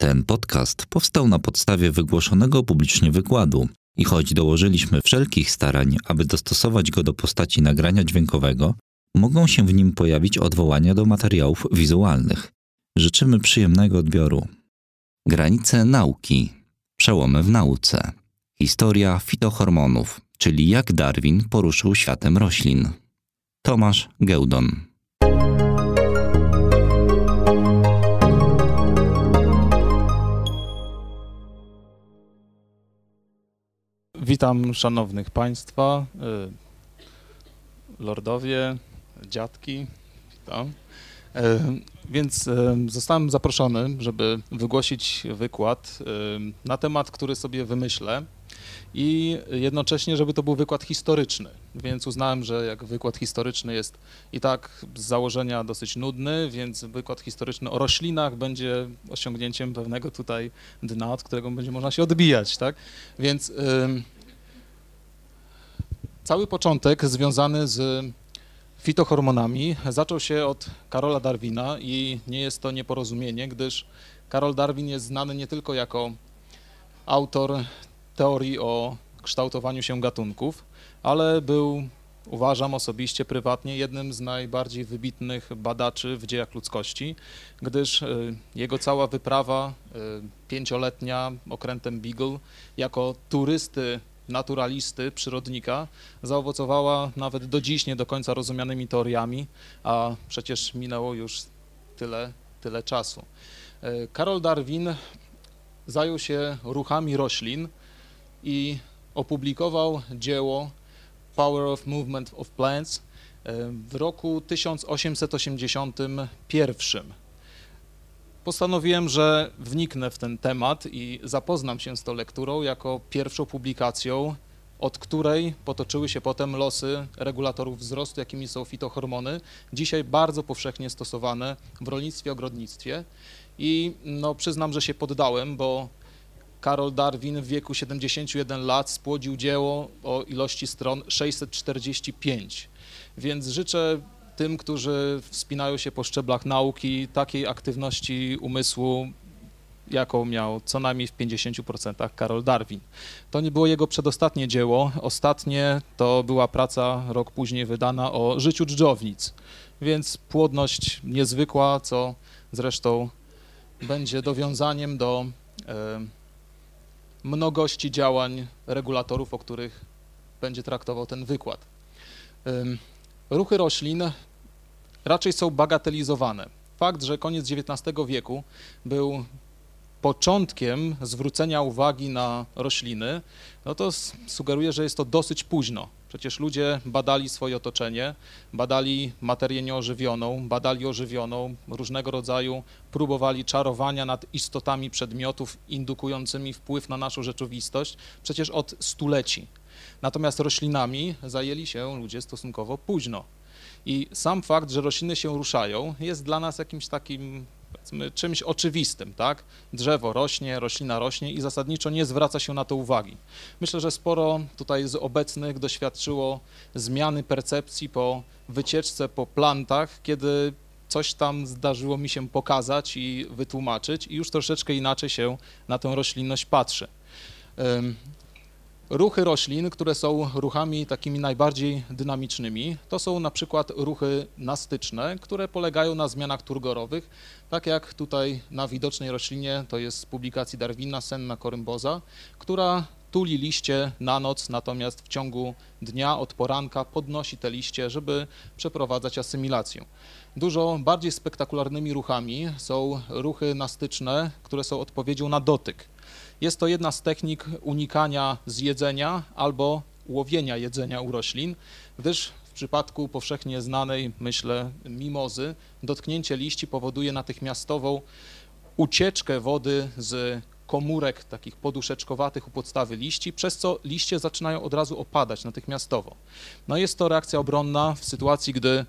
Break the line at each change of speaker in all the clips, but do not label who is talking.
Ten podcast powstał na podstawie wygłoszonego publicznie wykładu i choć dołożyliśmy wszelkich starań, aby dostosować go do postaci nagrania dźwiękowego, mogą się w nim pojawić odwołania do materiałów wizualnych. Życzymy przyjemnego odbioru. Granice nauki. Przełomy w nauce. Historia fitohormonów, czyli jak Darwin poruszył światem roślin. Tomasz Geudon.
Witam szanownych Państwa, y, lordowie, dziadki, witam. Y, więc y, zostałem zaproszony, żeby wygłosić wykład na temat, który sobie wymyślę i jednocześnie, żeby to był wykład historyczny. Więc uznałem, że jak wykład historyczny jest i tak z założenia dosyć nudny, więc wykład historyczny o roślinach będzie osiągnięciem pewnego tutaj dna, od którego będzie można się odbijać, tak? Więc cały początek związany z fitohormonami. Zaczął się od Karola Darwina i nie jest to nieporozumienie, gdyż Karol Darwin jest znany nie tylko jako autor teorii o kształtowaniu się gatunków, ale był, uważam osobiście, prywatnie, jednym z najbardziej wybitnych badaczy w dziejach ludzkości, gdyż y, jego cała wyprawa y, pięcioletnia okrętem Beagle jako turysty naturalisty, przyrodnika, zaowocowała nawet do dziś nie do końca rozumianymi teoriami, a przecież minęło już tyle, tyle czasu. E, Karol Darwin zajął się ruchami roślin i opublikował dzieło Power of Movement of Plants e, w roku 1881 postanowiłem, że wniknę w ten temat i zapoznam się z tą lekturą jako pierwszą publikacją, od której potoczyły się potem losy regulatorów wzrostu, jakimi są fitohormony, dzisiaj bardzo powszechnie stosowane w rolnictwie, ogrodnictwie. I no, przyznam, że się poddałem, bo Karol Darwin w wieku 71 lat spłodził dzieło o ilości stron 645. Więc życzę tym, którzy wspinają się po szczeblach nauki, takiej aktywności umysłu, jaką miał co najmniej w 50% Karol Darwin. To nie było jego przedostatnie dzieło. Ostatnie to była praca rok później wydana o życiu dżdżownic, więc płodność niezwykła, co zresztą będzie dowiązaniem do e, mnogości działań regulatorów, o których będzie traktował ten wykład. E, ruchy roślin raczej są bagatelizowane. Fakt, że koniec XIX wieku był początkiem zwrócenia uwagi na rośliny, no to sugeruje, że jest to dosyć późno. Przecież ludzie badali swoje otoczenie, badali materię nieożywioną, badali ożywioną, różnego rodzaju próbowali czarowania nad istotami przedmiotów indukującymi wpływ na naszą rzeczywistość przecież od stuleci. Natomiast roślinami zajęli się ludzie stosunkowo późno. I sam fakt, że rośliny się ruszają, jest dla nas jakimś takim czymś oczywistym, tak? Drzewo rośnie, roślina rośnie i zasadniczo nie zwraca się na to uwagi. Myślę, że sporo tutaj z obecnych doświadczyło zmiany percepcji po wycieczce po plantach, kiedy coś tam zdarzyło mi się pokazać i wytłumaczyć i już troszeczkę inaczej się na tę roślinność patrzy. Ruchy roślin, które są ruchami takimi najbardziej dynamicznymi, to są na przykład ruchy nastyczne, które polegają na zmianach turgorowych, tak jak tutaj na widocznej roślinie, to jest z publikacji Darwina, senna korymboza, która tuli liście na noc, natomiast w ciągu dnia od poranka podnosi te liście, żeby przeprowadzać asymilację. Dużo bardziej spektakularnymi ruchami są ruchy nastyczne, które są odpowiedzią na dotyk. Jest to jedna z technik unikania zjedzenia albo łowienia jedzenia u roślin, gdyż w przypadku powszechnie znanej, myślę, mimozy, dotknięcie liści powoduje natychmiastową ucieczkę wody z komórek takich poduszeczkowatych u podstawy liści, przez co liście zaczynają od razu opadać natychmiastowo. No jest to reakcja obronna w sytuacji, gdy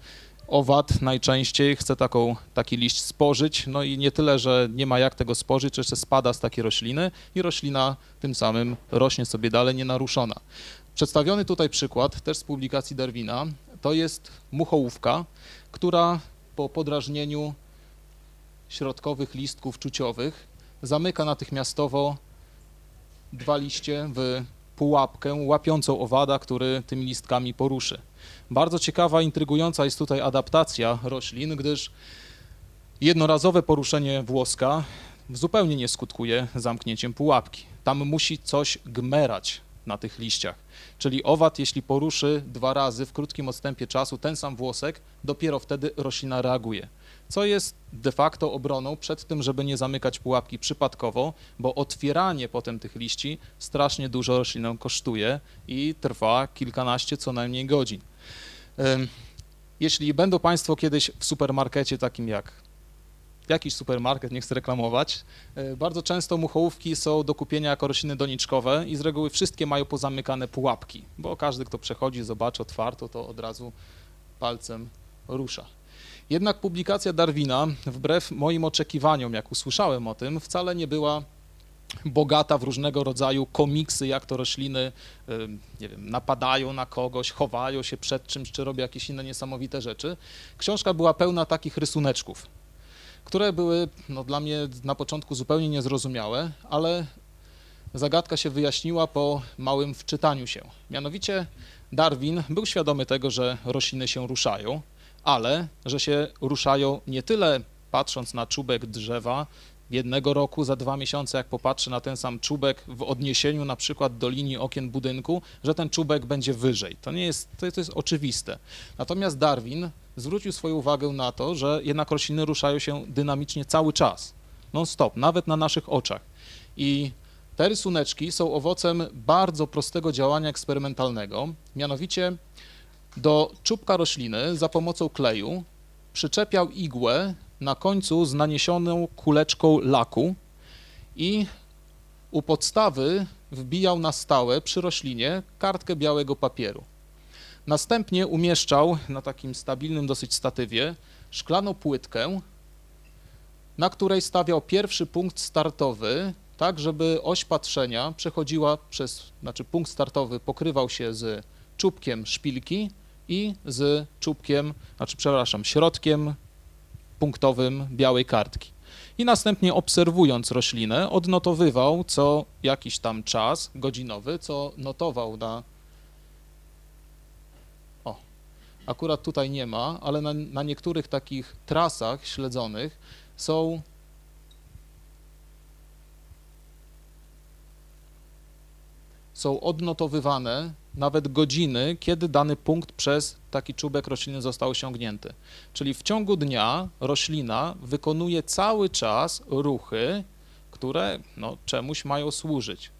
owad najczęściej chce taką, taki liść spożyć, no i nie tyle, że nie ma jak tego spożyć, jeszcze spada z takiej rośliny i roślina tym samym rośnie sobie dalej nienaruszona. Przedstawiony tutaj przykład, też z publikacji Darwina, to jest muchołówka, która po podrażnieniu środkowych listków czuciowych zamyka natychmiastowo dwa liście w pułapkę łapiącą owada, który tymi listkami poruszy. Bardzo ciekawa, intrygująca jest tutaj adaptacja roślin, gdyż jednorazowe poruszenie włoska zupełnie nie skutkuje zamknięciem pułapki. Tam musi coś gmerać na tych liściach. Czyli owad, jeśli poruszy dwa razy w krótkim odstępie czasu ten sam włosek, dopiero wtedy roślina reaguje. Co jest de facto obroną przed tym, żeby nie zamykać pułapki przypadkowo, bo otwieranie potem tych liści strasznie dużo roślinę kosztuje i trwa kilkanaście co najmniej godzin. Jeśli będą Państwo kiedyś w supermarkecie takim jak jakiś supermarket, nie chcę reklamować, e, bardzo często muchołówki są do kupienia jako rośliny doniczkowe i z reguły wszystkie mają pozamykane pułapki, bo każdy, kto przechodzi, zobaczy otwarto, to od razu palcem rusza. Jednak publikacja Darwina, wbrew moim oczekiwaniom, jak usłyszałem o tym, wcale nie była bogata w różnego rodzaju komiksy, jak to rośliny nie wiem, napadają na kogoś, chowają się przed czymś, czy robią jakieś inne niesamowite rzeczy. Książka była pełna takich rysuneczków, które były no, dla mnie na początku zupełnie niezrozumiałe, ale zagadka się wyjaśniła po małym wczytaniu się. Mianowicie Darwin był świadomy tego, że rośliny się ruszają, ale że się ruszają nie tyle patrząc na czubek drzewa jednego roku, za dwa miesiące, jak popatrzy na ten sam czubek w odniesieniu na przykład do linii okien budynku, że ten czubek będzie wyżej. To nie jest, to jest oczywiste. Natomiast Darwin zwrócił swoją uwagę na to, że jednak rośliny ruszają się dynamicznie cały czas, non-stop, nawet na naszych oczach. I te rysuneczki są owocem bardzo prostego działania eksperymentalnego, mianowicie do czubka rośliny za pomocą kleju przyczepiał igłę na końcu z naniesioną kuleczką laku i u podstawy wbijał na stałe przy roślinie kartkę białego papieru. Następnie umieszczał na takim stabilnym dosyć statywie szklaną płytkę, na której stawiał pierwszy punkt startowy, tak żeby oś patrzenia przechodziła przez, znaczy punkt startowy pokrywał się z czubkiem szpilki i z czubkiem, znaczy przepraszam, środkiem punktowym białej kartki. I następnie obserwując roślinę, odnotowywał co jakiś tam czas godzinowy, co notował na. O, akurat tutaj nie ma, ale na, na niektórych takich trasach śledzonych są są odnotowywane nawet godziny, kiedy dany punkt przez taki czubek rośliny został osiągnięty. Czyli w ciągu dnia roślina wykonuje cały czas ruchy, które no, czemuś mają służyć.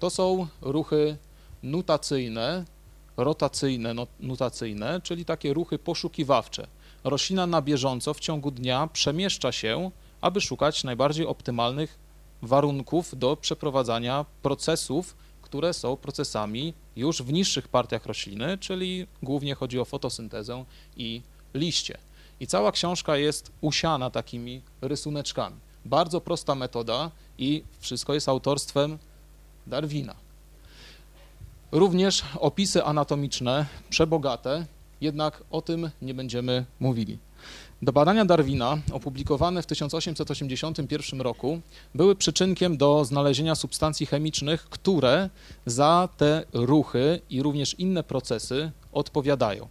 To są ruchy nutacyjne, rotacyjne, no, nutacyjne, czyli takie ruchy poszukiwawcze. Roślina na bieżąco w ciągu dnia przemieszcza się, aby szukać najbardziej optymalnych warunków do przeprowadzania procesów, które są procesami już w niższych partiach rośliny, czyli głównie chodzi o fotosyntezę i liście. I cała książka jest usiana takimi rysuneczkami. Bardzo prosta metoda i wszystko jest autorstwem Darwina. Również opisy anatomiczne, przebogate, jednak o tym nie będziemy mówili. Do badania Darwina, opublikowane w 1881 roku, były przyczynkiem do znalezienia substancji chemicznych, które za te ruchy i również inne procesy odpowiadają.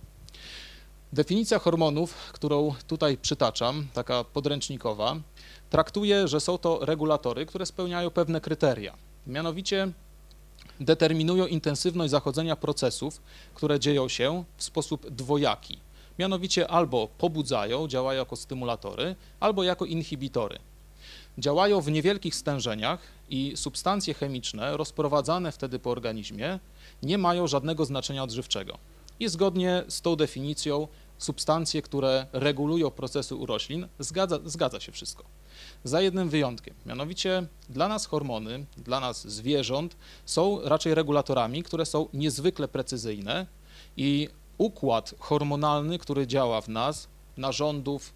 Definicja hormonów, którą tutaj przytaczam, taka podręcznikowa, traktuje, że są to regulatory, które spełniają pewne kryteria. Mianowicie determinują intensywność zachodzenia procesów, które dzieją się w sposób dwojaki mianowicie albo pobudzają, działają jako stymulatory, albo jako inhibitory. Działają w niewielkich stężeniach i substancje chemiczne rozprowadzane wtedy po organizmie nie mają żadnego znaczenia odżywczego. I zgodnie z tą definicją substancje, które regulują procesy u roślin, zgadza, zgadza się wszystko. Za jednym wyjątkiem, mianowicie dla nas hormony, dla nas zwierząt są raczej regulatorami, które są niezwykle precyzyjne i układ hormonalny, który działa w nas, narządów,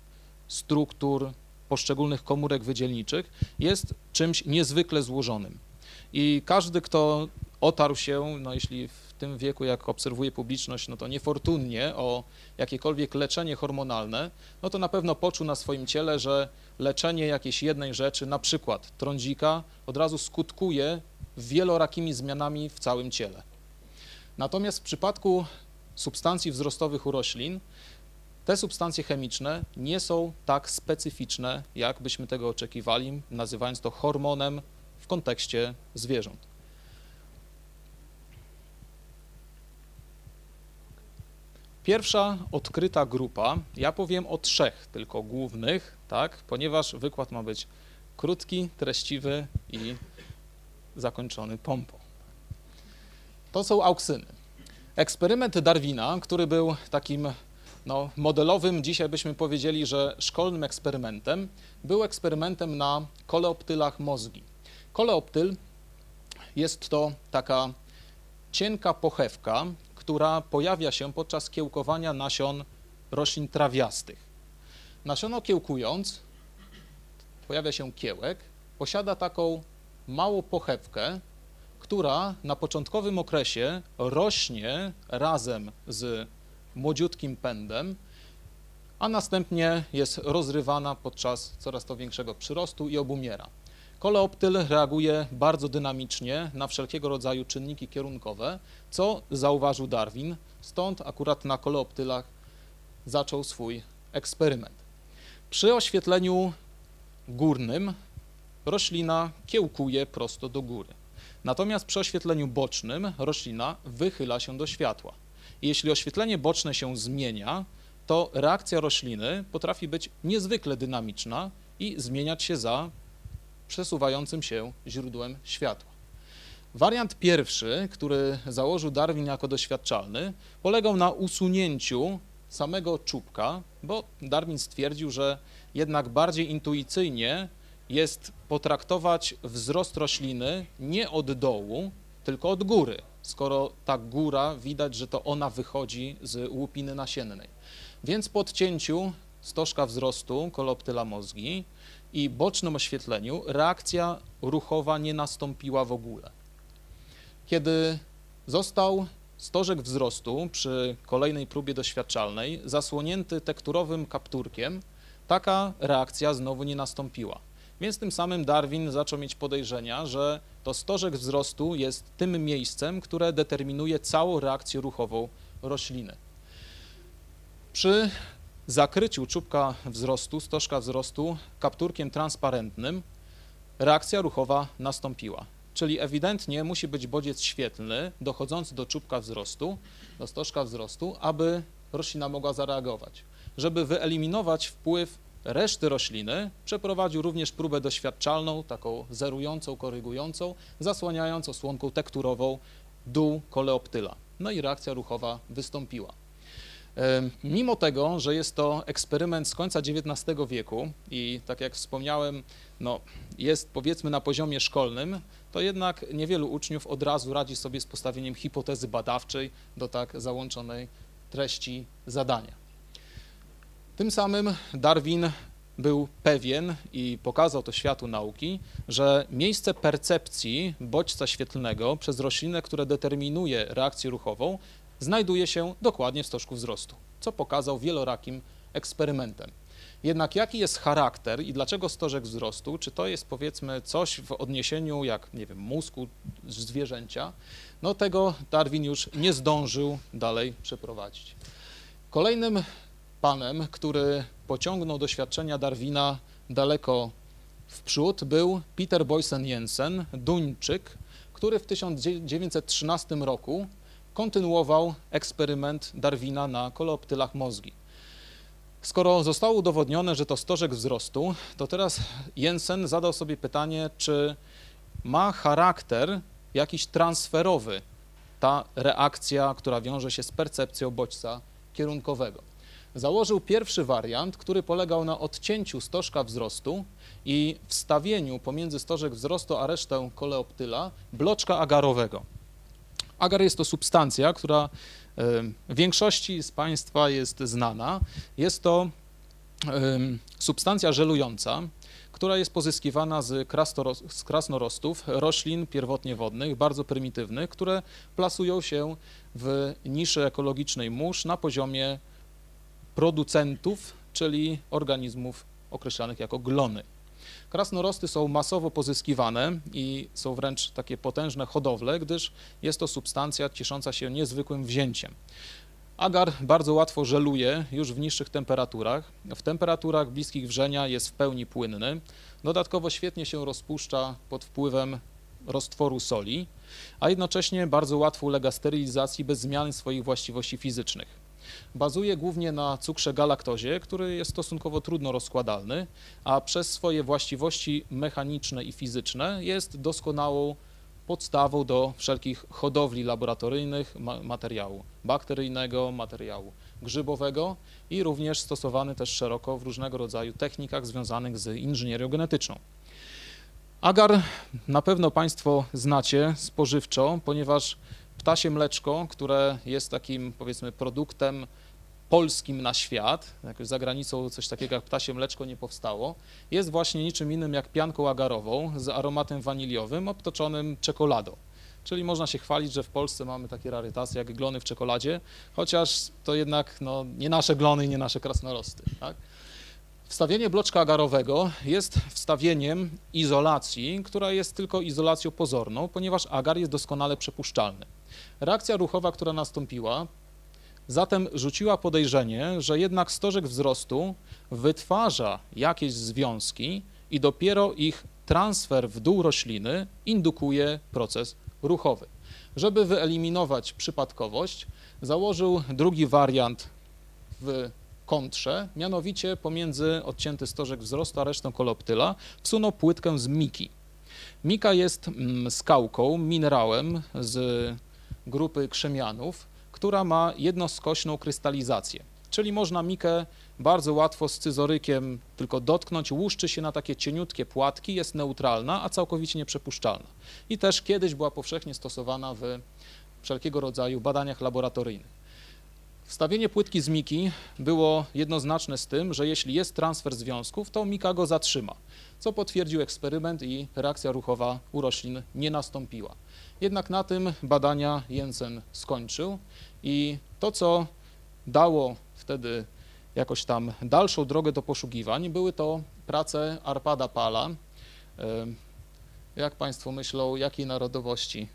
struktur, poszczególnych komórek wydzielniczych, jest czymś niezwykle złożonym. I każdy, kto otarł się, no jeśli w tym wieku, jak obserwuje publiczność, no to niefortunnie o jakiekolwiek leczenie hormonalne, no to na pewno poczuł na swoim ciele, że leczenie jakiejś jednej rzeczy, na przykład trądzika, od razu skutkuje wielorakimi zmianami w całym ciele. Natomiast w przypadku substancji wzrostowych u roślin, te substancje chemiczne nie są tak specyficzne, jak byśmy tego oczekiwali, nazywając to hormonem w kontekście zwierząt. Pierwsza odkryta grupa, ja powiem o trzech tylko głównych, tak, ponieważ wykład ma być krótki, treściwy i zakończony pompą. To są auksyny. Eksperyment Darwina, który był takim no, modelowym, dzisiaj byśmy powiedzieli, że szkolnym eksperymentem, był eksperymentem na koleoptylach mózgi. Koleoptyl jest to taka cienka pochewka, która pojawia się podczas kiełkowania nasion roślin trawiastych. Nasiono kiełkując, pojawia się kiełek, posiada taką małą pochewkę, która na początkowym okresie rośnie razem z młodziutkim pędem, a następnie jest rozrywana podczas coraz to większego przyrostu i obumiera. Koleoptyl reaguje bardzo dynamicznie na wszelkiego rodzaju czynniki kierunkowe, co zauważył Darwin, stąd akurat na koleoptylach zaczął swój eksperyment. Przy oświetleniu górnym roślina kiełkuje prosto do góry. Natomiast przy oświetleniu bocznym roślina wychyla się do światła. Jeśli oświetlenie boczne się zmienia, to reakcja rośliny potrafi być niezwykle dynamiczna i zmieniać się za przesuwającym się źródłem światła. Wariant pierwszy, który założył Darwin jako doświadczalny, polegał na usunięciu samego czubka, bo Darwin stwierdził, że jednak bardziej intuicyjnie jest potraktować wzrost rośliny nie od dołu, tylko od góry, skoro ta góra widać, że to ona wychodzi z łupiny nasiennej. Więc po odcięciu stożka wzrostu koloptyla mózgi i bocznym oświetleniu reakcja ruchowa nie nastąpiła w ogóle. Kiedy został stożek wzrostu przy kolejnej próbie doświadczalnej zasłonięty tekturowym kapturkiem, taka reakcja znowu nie nastąpiła. Więc tym samym Darwin zaczął mieć podejrzenia, że to stożek wzrostu jest tym miejscem, które determinuje całą reakcję ruchową rośliny. Przy zakryciu czubka wzrostu, stożka wzrostu kapturkiem transparentnym reakcja ruchowa nastąpiła. Czyli ewidentnie musi być bodziec świetlny dochodzący do czubka wzrostu, do stożka wzrostu, aby roślina mogła zareagować. Żeby wyeliminować wpływ reszty rośliny, przeprowadził również próbę doświadczalną, taką zerującą, korygującą, zasłaniając osłonką tekturową dół koleoptyla. No i reakcja ruchowa wystąpiła. Mimo tego, że jest to eksperyment z końca XIX wieku i tak jak wspomniałem, no, jest powiedzmy na poziomie szkolnym, to jednak niewielu uczniów od razu radzi sobie z postawieniem hipotezy badawczej do tak załączonej treści zadania. Tym samym Darwin był pewien i pokazał to światu nauki, że miejsce percepcji bodźca świetlnego przez roślinę, które determinuje reakcję ruchową, znajduje się dokładnie w stożku wzrostu, co pokazał wielorakim eksperymentem. Jednak jaki jest charakter i dlaczego stożek wzrostu? Czy to jest powiedzmy coś w odniesieniu jak, nie wiem, mózgu zwierzęcia? No tego Darwin już nie zdążył dalej przeprowadzić. Kolejnym panem, który pociągnął doświadczenia Darwina daleko w przód, był Peter Boysen Jensen, Duńczyk, który w 1913 roku kontynuował eksperyment Darwina na koleoptylach mózgi. Skoro zostało udowodnione, że to stożek wzrostu, to teraz Jensen zadał sobie pytanie, czy ma charakter jakiś transferowy ta reakcja, która wiąże się z percepcją bodźca kierunkowego. Założył pierwszy wariant, który polegał na odcięciu stożka wzrostu i wstawieniu pomiędzy stożek wzrostu a resztę koleoptyla bloczka agarowego. Agar jest to substancja, która większości z Państwa jest znana. Jest to substancja żelująca, która jest pozyskiwana z, z krasnorostów roślin pierwotnie wodnych, bardzo prymitywnych, które plasują się w niszy ekologicznej mórz na poziomie producentów, czyli organizmów określanych jako glony. Krasnorosty są masowo pozyskiwane i są wręcz takie potężne hodowle, gdyż jest to substancja ciesząca się niezwykłym wzięciem. Agar bardzo łatwo żeluje już w niższych temperaturach. W temperaturach bliskich wrzenia jest w pełni płynny. Dodatkowo świetnie się rozpuszcza pod wpływem roztworu soli, a jednocześnie bardzo łatwo ulega sterylizacji bez zmiany swoich właściwości fizycznych. Bazuje głównie na cukrze galaktozie, który jest stosunkowo trudno rozkładalny, a przez swoje właściwości mechaniczne i fizyczne jest doskonałą podstawą do wszelkich hodowli laboratoryjnych materiału bakteryjnego, materiału grzybowego i również stosowany też szeroko w różnego rodzaju technikach związanych z inżynierią genetyczną. Agar na pewno Państwo znacie spożywczo, ponieważ ptasie mleczko, które jest takim powiedzmy produktem polskim na świat, jakoś za granicą coś takiego jak ptasie mleczko nie powstało, jest właśnie niczym innym jak pianką agarową z aromatem waniliowym obtoczonym czekoladą. Czyli można się chwalić, że w Polsce mamy takie rarytasy jak glony w czekoladzie, chociaż to jednak no, nie nasze glony i nie nasze krasnorosty. Tak? Wstawienie bloczka agarowego jest wstawieniem izolacji, która jest tylko izolacją pozorną, ponieważ agar jest doskonale przepuszczalny. Reakcja ruchowa, która nastąpiła, zatem rzuciła podejrzenie, że jednak stożek wzrostu wytwarza jakieś związki i dopiero ich transfer w dół rośliny indukuje proces ruchowy. Żeby wyeliminować przypadkowość, założył drugi wariant w kontrze, mianowicie pomiędzy odcięty stożek wzrostu a resztą koloptyla wsunął płytkę z miki. Mika jest mm, skałką, minerałem z grupy krzemianów, która ma jednoskośną krystalizację. Czyli można mikę bardzo łatwo z scyzorykiem tylko dotknąć, łuszczy się na takie cieniutkie płatki, jest neutralna, a całkowicie nieprzepuszczalna. I też kiedyś była powszechnie stosowana w wszelkiego rodzaju badaniach laboratoryjnych. Wstawienie płytki z miki było jednoznaczne z tym, że jeśli jest transfer związków, to mika go zatrzyma, co potwierdził eksperyment i reakcja ruchowa u roślin nie nastąpiła. Jednak na tym badania Jensen skończył i to, co dało wtedy jakoś tam dalszą drogę do poszukiwań, były to prace Arpada Pala. Jak Państwo myślą, jakiej narodowości?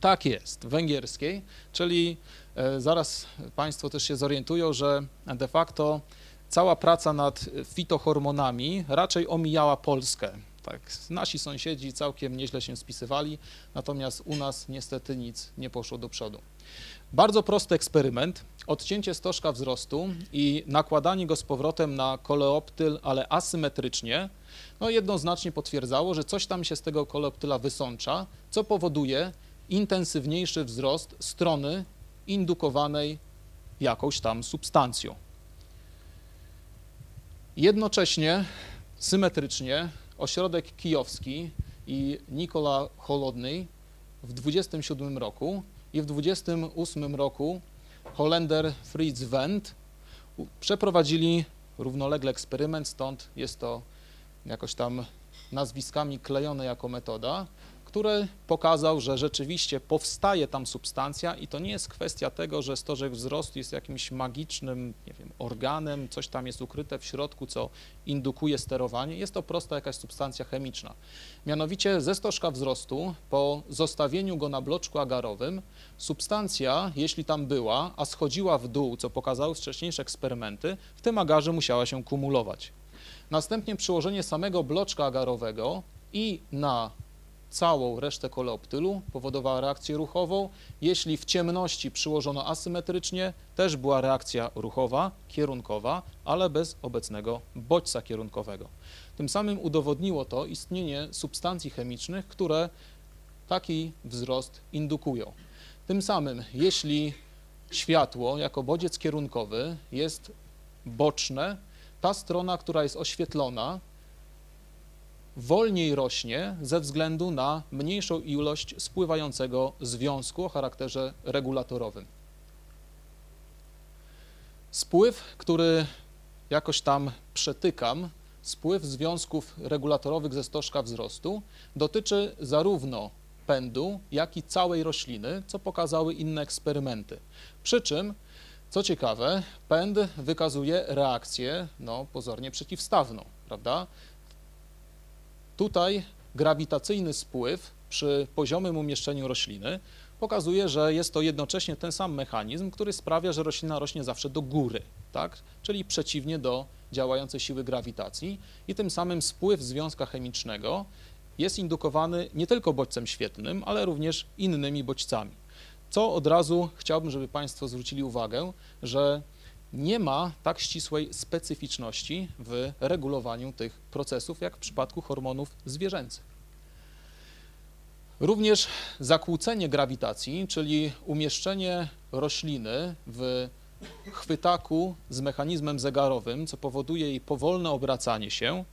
Tak jest, węgierskiej, czyli e, zaraz Państwo też się zorientują, że de facto cała praca nad fitohormonami raczej omijała Polskę. Tak, nasi sąsiedzi całkiem nieźle się spisywali, natomiast u nas niestety nic nie poszło do przodu. Bardzo prosty eksperyment, odcięcie stożka wzrostu i nakładanie go z powrotem na koleoptyl, ale asymetrycznie, no jednoznacznie potwierdzało, że coś tam się z tego koleoptyla wysącza, co powoduje intensywniejszy wzrost strony indukowanej jakąś tam substancją. Jednocześnie, symetrycznie, ośrodek kijowski i Nikola Holodny w 27 roku i w 28 roku Holender Fritz Wendt przeprowadzili równolegle eksperyment, stąd jest to jakoś tam nazwiskami klejone jako metoda, który pokazał, że rzeczywiście powstaje tam substancja i to nie jest kwestia tego, że stożek wzrostu jest jakimś magicznym nie wiem, organem, coś tam jest ukryte w środku, co indukuje sterowanie. Jest to prosta jakaś substancja chemiczna. Mianowicie ze stożka wzrostu po zostawieniu go na bloczku agarowym substancja, jeśli tam była, a schodziła w dół, co pokazały wcześniejsze eksperymenty, w tym agarze musiała się kumulować. Następnie przyłożenie samego bloczka agarowego i na całą resztę koleoptylu, powodowała reakcję ruchową. Jeśli w ciemności przyłożono asymetrycznie, też była reakcja ruchowa, kierunkowa, ale bez obecnego bodźca kierunkowego. Tym samym udowodniło to istnienie substancji chemicznych, które taki wzrost indukują. Tym samym, jeśli światło jako bodziec kierunkowy jest boczne, ta strona, która jest oświetlona, wolniej rośnie ze względu na mniejszą ilość spływającego związku o charakterze regulatorowym. Spływ, który jakoś tam przetykam, spływ związków regulatorowych ze stożka wzrostu dotyczy zarówno pędu, jak i całej rośliny, co pokazały inne eksperymenty. Przy czym, co ciekawe, pęd wykazuje reakcję, no, pozornie przeciwstawną, prawda? Tutaj grawitacyjny spływ przy poziomym umieszczeniu rośliny pokazuje, że jest to jednocześnie ten sam mechanizm, który sprawia, że roślina rośnie zawsze do góry, tak? czyli przeciwnie do działającej siły grawitacji i tym samym spływ związka chemicznego jest indukowany nie tylko bodźcem świetlnym, ale również innymi bodźcami. Co od razu chciałbym, żeby Państwo zwrócili uwagę, że nie ma tak ścisłej specyficzności w regulowaniu tych procesów, jak w przypadku hormonów zwierzęcych. Również zakłócenie grawitacji, czyli umieszczenie rośliny w chwytaku z mechanizmem zegarowym, co powoduje jej powolne obracanie się,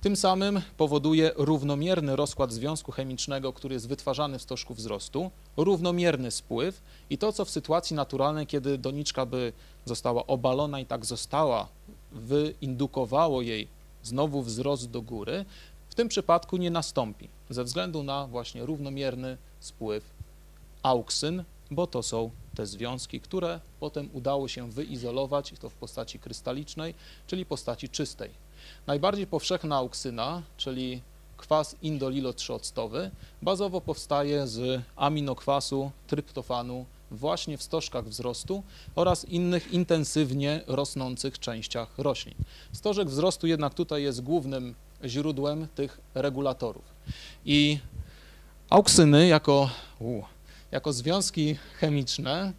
tym samym powoduje równomierny rozkład związku chemicznego, który jest wytwarzany w stożku wzrostu, równomierny spływ i to, co w sytuacji naturalnej, kiedy doniczka by została obalona i tak została, wyindukowało jej znowu wzrost do góry, w tym przypadku nie nastąpi ze względu na właśnie równomierny spływ auksyn, bo to są te związki, które potem udało się wyizolować i to w postaci krystalicznej, czyli postaci czystej. Najbardziej powszechna auksyna, czyli kwas indolilo 3-octowy, bazowo powstaje z aminokwasu tryptofanu właśnie w stożkach wzrostu oraz innych intensywnie rosnących częściach roślin. Stożek wzrostu jednak tutaj jest głównym źródłem tych regulatorów. I auksyny jako, u, jako związki chemiczne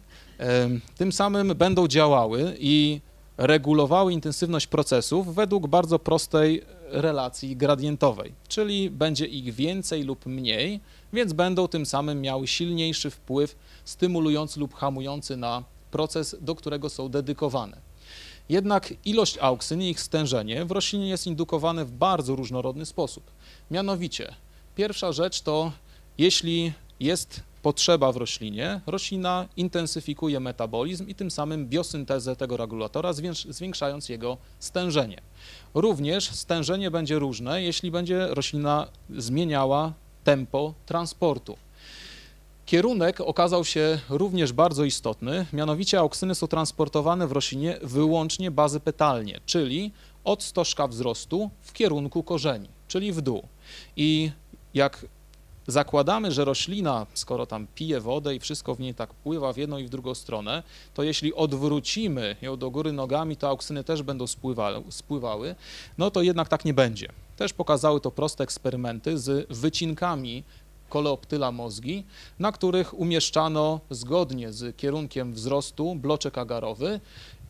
tym samym będą działały i regulowały intensywność procesów według bardzo prostej relacji gradientowej, czyli będzie ich więcej lub mniej, więc będą tym samym miały silniejszy wpływ stymulujący lub hamujący na proces, do którego są dedykowane. Jednak ilość auksyn i ich stężenie w roślinie jest indukowane w bardzo różnorodny sposób. Mianowicie, pierwsza rzecz to, jeśli jest potrzeba w roślinie, roślina intensyfikuje metabolizm i tym samym biosyntezę tego regulatora, zwiększając jego stężenie. Również stężenie będzie różne, jeśli będzie roślina zmieniała tempo transportu. Kierunek okazał się również bardzo istotny, mianowicie auksyny są transportowane w roślinie wyłącznie bazypetalnie, czyli od stożka wzrostu w kierunku korzeni, czyli w dół. I jak zakładamy, że roślina, skoro tam pije wodę i wszystko w niej tak pływa w jedną i w drugą stronę, to jeśli odwrócimy ją do góry nogami, to auksyny też będą spływały, no to jednak tak nie będzie. Też pokazały to proste eksperymenty z wycinkami koleoptyla mózgi, na których umieszczano zgodnie z kierunkiem wzrostu bloczek agarowy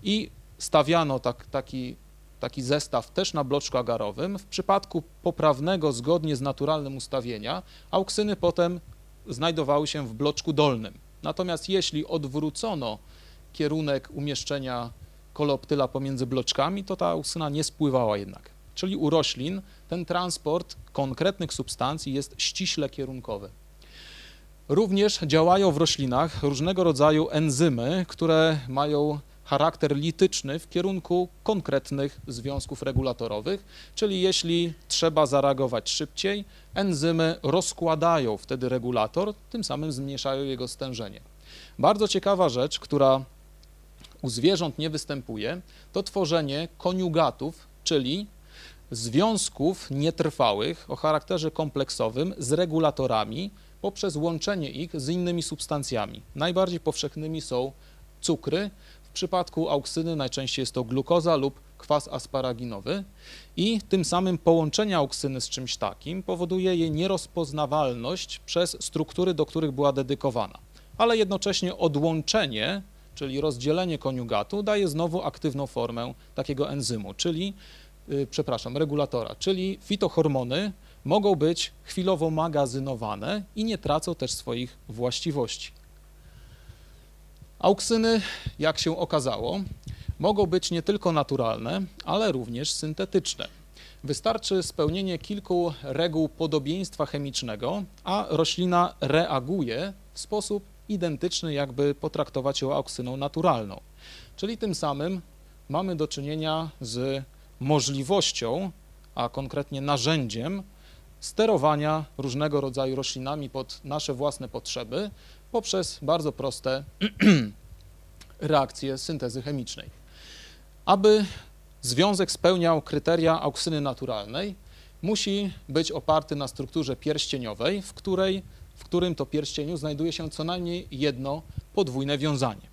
i stawiano tak, taki taki zestaw też na bloczku agarowym. W przypadku poprawnego, zgodnie z naturalnym ustawienia, auksyny potem znajdowały się w bloczku dolnym. Natomiast jeśli odwrócono kierunek umieszczenia koloptyla pomiędzy bloczkami, to ta auksyna nie spływała jednak. Czyli u roślin ten transport konkretnych substancji jest ściśle kierunkowy. Również działają w roślinach różnego rodzaju enzymy, które mają charakter lityczny w kierunku konkretnych związków regulatorowych, czyli jeśli trzeba zareagować szybciej, enzymy rozkładają wtedy regulator, tym samym zmniejszają jego stężenie. Bardzo ciekawa rzecz, która u zwierząt nie występuje, to tworzenie koniugatów, czyli związków nietrwałych o charakterze kompleksowym z regulatorami poprzez łączenie ich z innymi substancjami. Najbardziej powszechnymi są cukry, w przypadku auksyny najczęściej jest to glukoza lub kwas asparaginowy i tym samym połączenie auksyny z czymś takim powoduje jej nierozpoznawalność przez struktury, do których była dedykowana. Ale jednocześnie odłączenie, czyli rozdzielenie koniugatu daje znowu aktywną formę takiego enzymu, czyli, yy, przepraszam, regulatora, czyli fitohormony mogą być chwilowo magazynowane i nie tracą też swoich właściwości. Auksyny, jak się okazało, mogą być nie tylko naturalne, ale również syntetyczne. Wystarczy spełnienie kilku reguł podobieństwa chemicznego, a roślina reaguje w sposób identyczny, jakby potraktować ją auksyną naturalną. Czyli tym samym mamy do czynienia z możliwością a konkretnie narzędziem sterowania różnego rodzaju roślinami pod nasze własne potrzeby poprzez bardzo proste reakcje syntezy chemicznej. Aby związek spełniał kryteria auksyny naturalnej, musi być oparty na strukturze pierścieniowej, w, której, w którym to pierścieniu znajduje się co najmniej jedno podwójne wiązanie.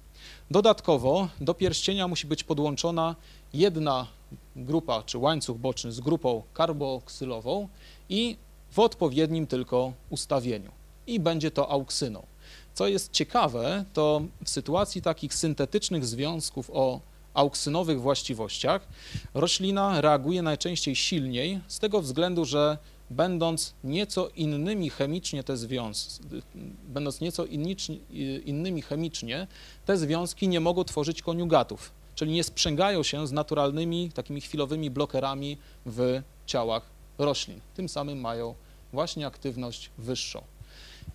Dodatkowo do pierścienia musi być podłączona jedna grupa czy łańcuch boczny z grupą karboksylową i w odpowiednim tylko ustawieniu. I będzie to auksyną. Co jest ciekawe, to w sytuacji takich syntetycznych związków o auksynowych właściwościach roślina reaguje najczęściej silniej z tego względu, że będąc nieco innymi chemicznie te związki, będąc nieco innymi chemicznie, te związki nie mogą tworzyć koniugatów, czyli nie sprzęgają się z naturalnymi takimi chwilowymi blokerami w ciałach roślin. Tym samym mają właśnie aktywność wyższą.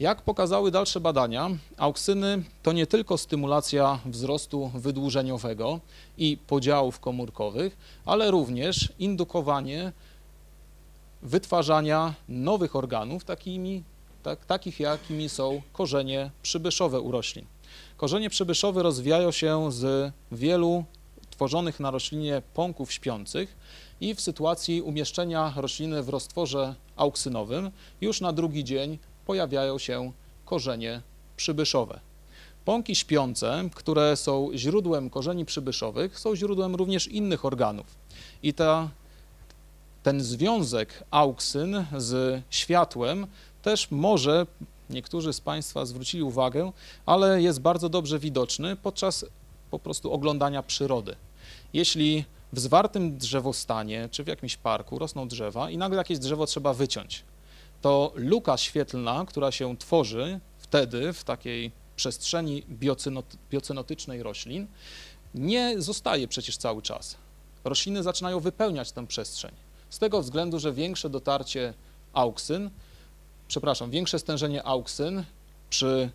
Jak pokazały dalsze badania, auksyny to nie tylko stymulacja wzrostu wydłużeniowego i podziałów komórkowych, ale również indukowanie wytwarzania nowych organów, takimi, tak, takich jakimi są korzenie przybyszowe u roślin. Korzenie przybyszowe rozwijają się z wielu tworzonych na roślinie pąków śpiących i w sytuacji umieszczenia rośliny w roztworze auksynowym już na drugi dzień pojawiają się korzenie przybyszowe. Pąki śpiące, które są źródłem korzeni przybyszowych, są źródłem również innych organów. I ta ten związek auksyn z światłem też może, niektórzy z Państwa zwrócili uwagę, ale jest bardzo dobrze widoczny podczas po prostu oglądania przyrody. Jeśli w zwartym drzewostanie czy w jakimś parku rosną drzewa i nagle jakieś drzewo trzeba wyciąć, to luka świetlna, która się tworzy wtedy w takiej przestrzeni biocenotycznej roślin, nie zostaje przecież cały czas. Rośliny zaczynają wypełniać tę przestrzeń z tego względu, że większe dotarcie auksyn, przepraszam, większe stężenie auksyn przy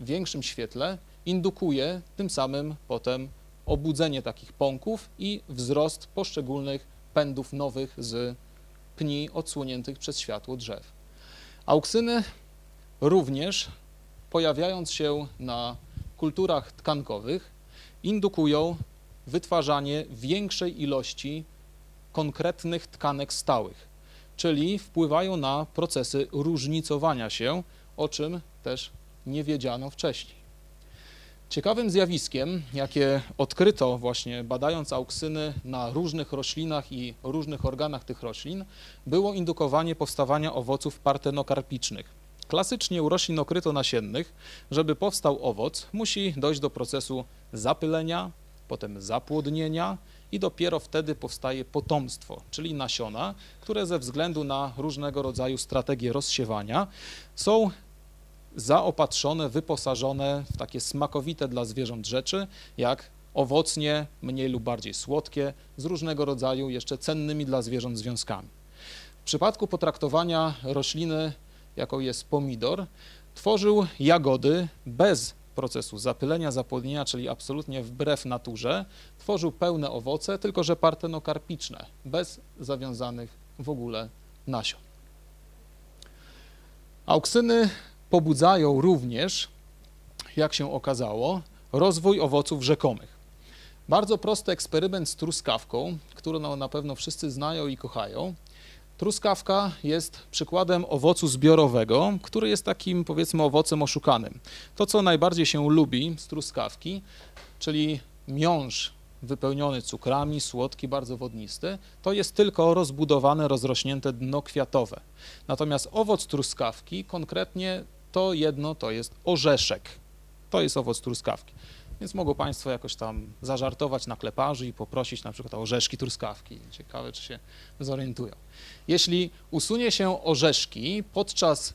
większym świetle indukuje tym samym potem obudzenie takich pąków i wzrost poszczególnych pędów nowych z pni odsłoniętych przez światło drzew. Auksyny również pojawiając się na kulturach tkankowych indukują wytwarzanie większej ilości konkretnych tkanek stałych, czyli wpływają na procesy różnicowania się, o czym też nie wiedziano wcześniej. Ciekawym zjawiskiem, jakie odkryto właśnie badając auksyny na różnych roślinach i różnych organach tych roślin, było indukowanie powstawania owoców partenokarpicznych. Klasycznie u roślin okryto-nasiennych, żeby powstał owoc, musi dojść do procesu zapylenia, potem zapłodnienia i dopiero wtedy powstaje potomstwo, czyli nasiona, które ze względu na różnego rodzaju strategie rozsiewania są zaopatrzone, wyposażone w takie smakowite dla zwierząt rzeczy, jak owocnie, mniej lub bardziej słodkie, z różnego rodzaju jeszcze cennymi dla zwierząt związkami. W przypadku potraktowania rośliny, jaką jest pomidor, tworzył jagody bez procesu zapylenia, zapłodnienia, czyli absolutnie wbrew naturze, tworzył pełne owoce, tylko że partenokarpiczne, bez zawiązanych w ogóle nasion. Auksyny pobudzają również, jak się okazało, rozwój owoców rzekomych. Bardzo prosty eksperyment z truskawką, którą na pewno wszyscy znają i kochają, Truskawka jest przykładem owocu zbiorowego, który jest takim powiedzmy owocem oszukanym. To, co najbardziej się lubi z truskawki, czyli miąższ wypełniony cukrami, słodki, bardzo wodnisty, to jest tylko rozbudowane, rozrośnięte dno kwiatowe. Natomiast owoc truskawki, konkretnie to jedno, to jest orzeszek. To jest owoc truskawki. Więc mogą Państwo jakoś tam zażartować na kleparzy i poprosić na przykład o orzeszki truskawki. Ciekawe, czy się zorientują. Jeśli usunie się orzeszki podczas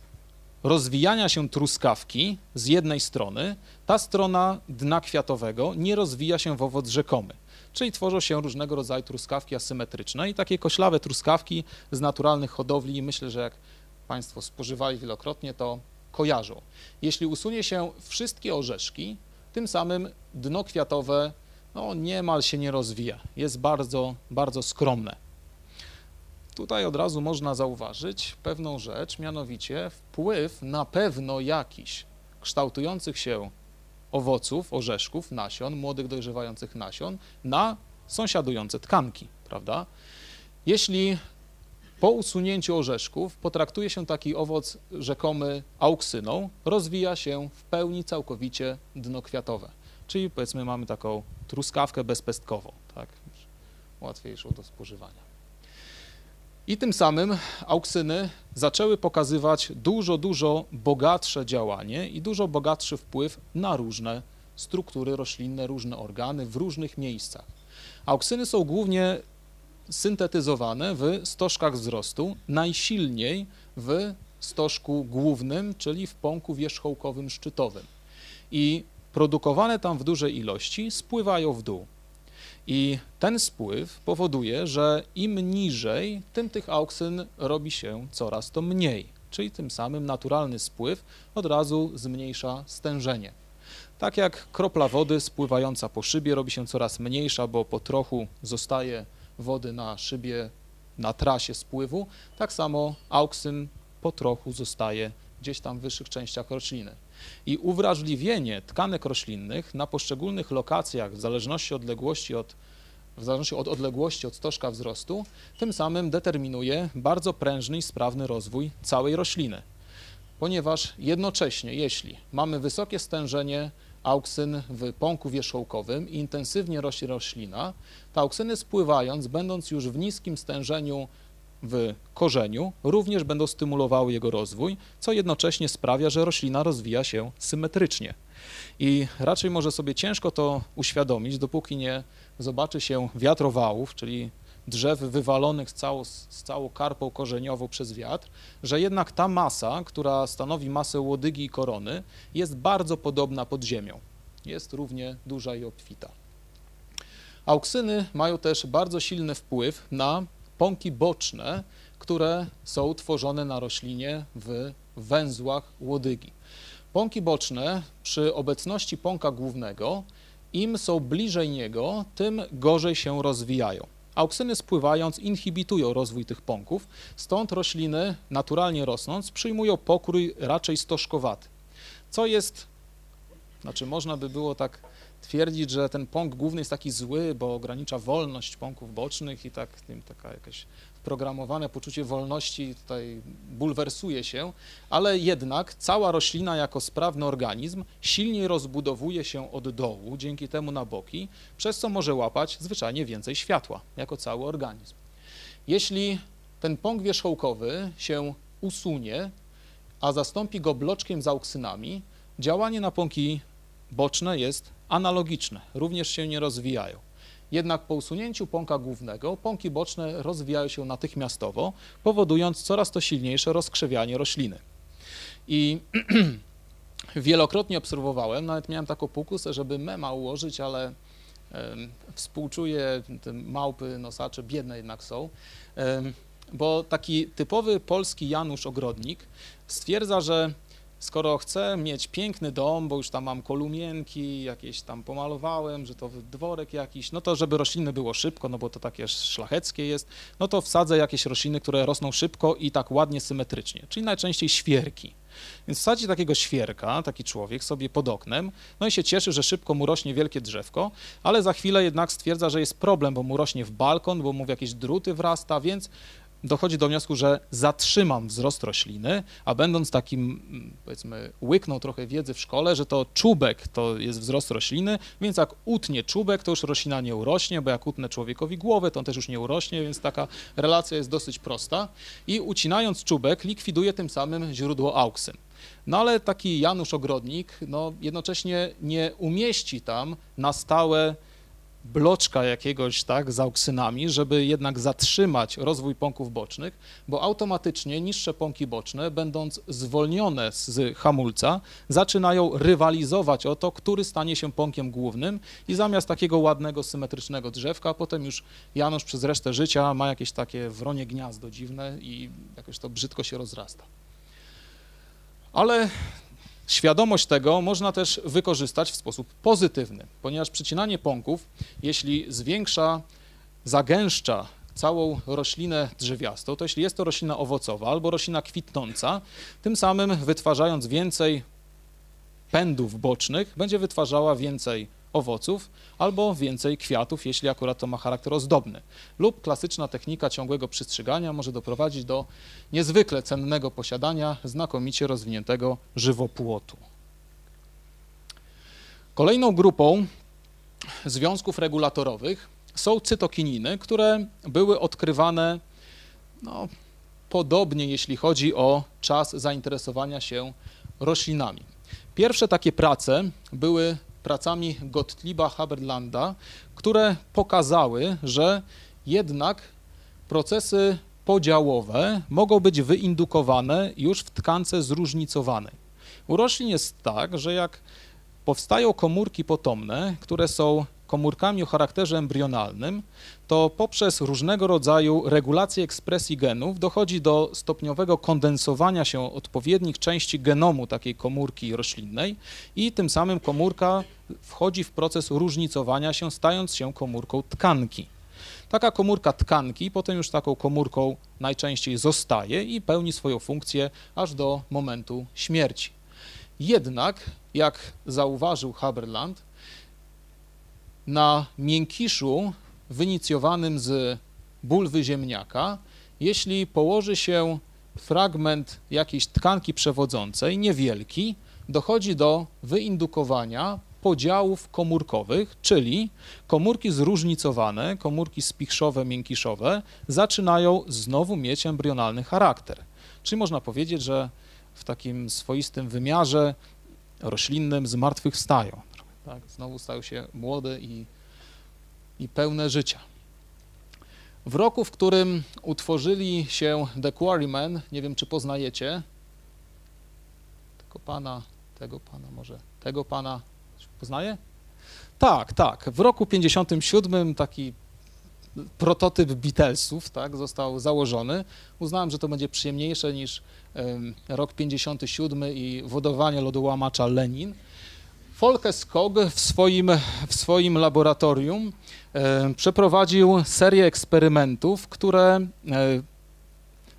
rozwijania się truskawki z jednej strony, ta strona dna kwiatowego nie rozwija się w owoc rzekomy. Czyli tworzą się różnego rodzaju truskawki asymetryczne i takie koślawe truskawki z naturalnych hodowli, myślę, że jak Państwo spożywali wielokrotnie, to kojarzą. Jeśli usunie się wszystkie orzeszki, tym samym dno kwiatowe no, niemal się nie rozwija, jest bardzo, bardzo skromne. tutaj od razu można zauważyć pewną rzecz, mianowicie wpływ na pewno jakiś kształtujących się owoców, orzeszków, nasion, młodych dojrzewających nasion na sąsiadujące tkanki, prawda? Jeśli po usunięciu orzeszków potraktuje się taki owoc rzekomy auksyną, rozwija się w pełni całkowicie dno kwiatowe. Czyli powiedzmy mamy taką truskawkę bezpestkową, tak? łatwiejszą do spożywania. I tym samym auksyny zaczęły pokazywać dużo, dużo bogatsze działanie i dużo bogatszy wpływ na różne struktury roślinne, różne organy w różnych miejscach. Auksyny są głównie syntetyzowane w stożkach wzrostu, najsilniej w stożku głównym, czyli w pąku wierzchołkowym szczytowym. I produkowane tam w dużej ilości spływają w dół. I ten spływ powoduje, że im niżej, tym tych auksyn robi się coraz to mniej, czyli tym samym naturalny spływ od razu zmniejsza stężenie. Tak jak kropla wody spływająca po szybie robi się coraz mniejsza, bo po trochu zostaje wody na szybie, na trasie spływu, tak samo auksyn po trochu zostaje gdzieś tam w wyższych częściach rośliny. I uwrażliwienie tkanek roślinnych na poszczególnych lokacjach w zależności od odległości od, w zależności od odległości od stożka wzrostu, tym samym determinuje bardzo prężny i sprawny rozwój całej rośliny. Ponieważ jednocześnie, jeśli mamy wysokie stężenie auksyn w pąku wierzchołkowym i intensywnie rośnie roślina, te auksyny spływając, będąc już w niskim stężeniu w korzeniu również będą stymulowały jego rozwój, co jednocześnie sprawia, że roślina rozwija się symetrycznie. I raczej może sobie ciężko to uświadomić, dopóki nie zobaczy się wiatrowałów, czyli drzew wywalonych z całą, z całą karpą korzeniową przez wiatr, że jednak ta masa, która stanowi masę łodygi i korony, jest bardzo podobna pod ziemią. Jest równie duża i obfita. Auksyny mają też bardzo silny wpływ na pąki boczne, które są tworzone na roślinie w węzłach łodygi. Pąki boczne przy obecności pąka głównego, im są bliżej niego, tym gorzej się rozwijają. Auksyny spływając inhibitują rozwój tych pąków, stąd rośliny naturalnie rosnąc przyjmują pokrój raczej stożkowaty, co jest, znaczy można by było tak twierdzić, że ten pąk główny jest taki zły, bo ogranicza wolność pąków bocznych i tak tym taka jakaś wprogramowane poczucie wolności tutaj bulwersuje się, ale jednak cała roślina jako sprawny organizm silniej rozbudowuje się od dołu, dzięki temu na boki, przez co może łapać zwyczajnie więcej światła, jako cały organizm. Jeśli ten pąk wierzchołkowy się usunie, a zastąpi go bloczkiem z auksynami, działanie na pąki boczne jest analogiczne, również się nie rozwijają. Jednak po usunięciu pąka głównego pąki boczne rozwijają się natychmiastowo, powodując coraz to silniejsze rozkrzewianie rośliny. I wielokrotnie obserwowałem, nawet miałem taką pokusę, żeby mema ułożyć, ale współczuję te małpy, nosacze, biedne jednak są, bo taki typowy polski Janusz Ogrodnik stwierdza, że skoro chcę mieć piękny dom, bo już tam mam kolumienki, jakieś tam pomalowałem, że to dworek jakiś, no to żeby rośliny było szybko, no bo to takie szlacheckie jest, no to wsadzę jakieś rośliny, które rosną szybko i tak ładnie, symetrycznie, czyli najczęściej świerki. Więc wsadzi takiego świerka, taki człowiek sobie pod oknem, no i się cieszy, że szybko mu rośnie wielkie drzewko, ale za chwilę jednak stwierdza, że jest problem, bo mu rośnie w balkon, bo mu w jakieś druty wrasta, więc dochodzi do wniosku, że zatrzymam wzrost rośliny, a będąc takim, mm, powiedzmy, łyknął trochę wiedzy w szkole, że to czubek to jest wzrost rośliny, więc jak utnie czubek, to już roślina nie urośnie, bo jak utnę człowiekowi głowę, to on też już nie urośnie, więc taka relacja jest dosyć prosta. I ucinając czubek, likwiduje tym samym źródło auksyn. No ale taki Janusz Ogrodnik, no jednocześnie nie umieści tam na stałe bloczka jakiegoś, tak, z auksynami, żeby jednak zatrzymać rozwój pąków bocznych, bo automatycznie niższe pąki boczne, będąc zwolnione z hamulca, zaczynają rywalizować o to, który stanie się pąkiem głównym i zamiast takiego ładnego, symetrycznego drzewka, potem już Janusz przez resztę życia ma jakieś takie wronie gniazdo dziwne i jakoś to brzydko się rozrasta. Ale Świadomość tego można też wykorzystać w sposób pozytywny, ponieważ przycinanie pąków, jeśli zwiększa, zagęszcza całą roślinę drzewiastą, to jeśli jest to roślina owocowa albo roślina kwitnąca, tym samym wytwarzając więcej pędów bocznych, będzie wytwarzała więcej owoców albo więcej kwiatów, jeśli akurat to ma charakter ozdobny. Lub klasyczna technika ciągłego przystrzygania może doprowadzić do niezwykle cennego posiadania znakomicie rozwiniętego żywopłotu. Kolejną grupą związków regulatorowych są cytokininy, które były odkrywane no, podobnie, jeśli chodzi o czas zainteresowania się roślinami. Pierwsze takie prace były pracami Gottlieba Haberlanda, które pokazały, że jednak procesy podziałowe mogą być wyindukowane już w tkance zróżnicowanej. U roślin jest tak, że jak powstają komórki potomne, które są komórkami o charakterze embrionalnym, to poprzez różnego rodzaju regulację ekspresji genów dochodzi do stopniowego kondensowania się odpowiednich części genomu takiej komórki roślinnej i tym samym komórka wchodzi w proces różnicowania się, stając się komórką tkanki. Taka komórka tkanki potem już taką komórką najczęściej zostaje i pełni swoją funkcję aż do momentu śmierci. Jednak, jak zauważył Haberland, na miękiszu wynicjowanym z bulwy ziemniaka, jeśli położy się fragment jakiejś tkanki przewodzącej, niewielki, dochodzi do wyindukowania podziałów komórkowych, czyli komórki zróżnicowane, komórki spichrzowe, miękiszowe zaczynają znowu mieć embrionalny charakter. Czyli można powiedzieć, że w takim swoistym wymiarze roślinnym zmartwychwstają. Tak, znowu stają się młode i, i pełne życia. W roku, w którym utworzyli się The Quarrymen, nie wiem czy poznajecie, tego pana, tego pana może, tego pana, poznaje? Tak, tak. W roku 57 taki prototyp Beatlesów tak, został założony. Uznałem, że to będzie przyjemniejsze niż um, rok 57 i wodowanie lodołamacza Lenin. Folke Skog w swoim, w swoim laboratorium e, przeprowadził serię eksperymentów, które e,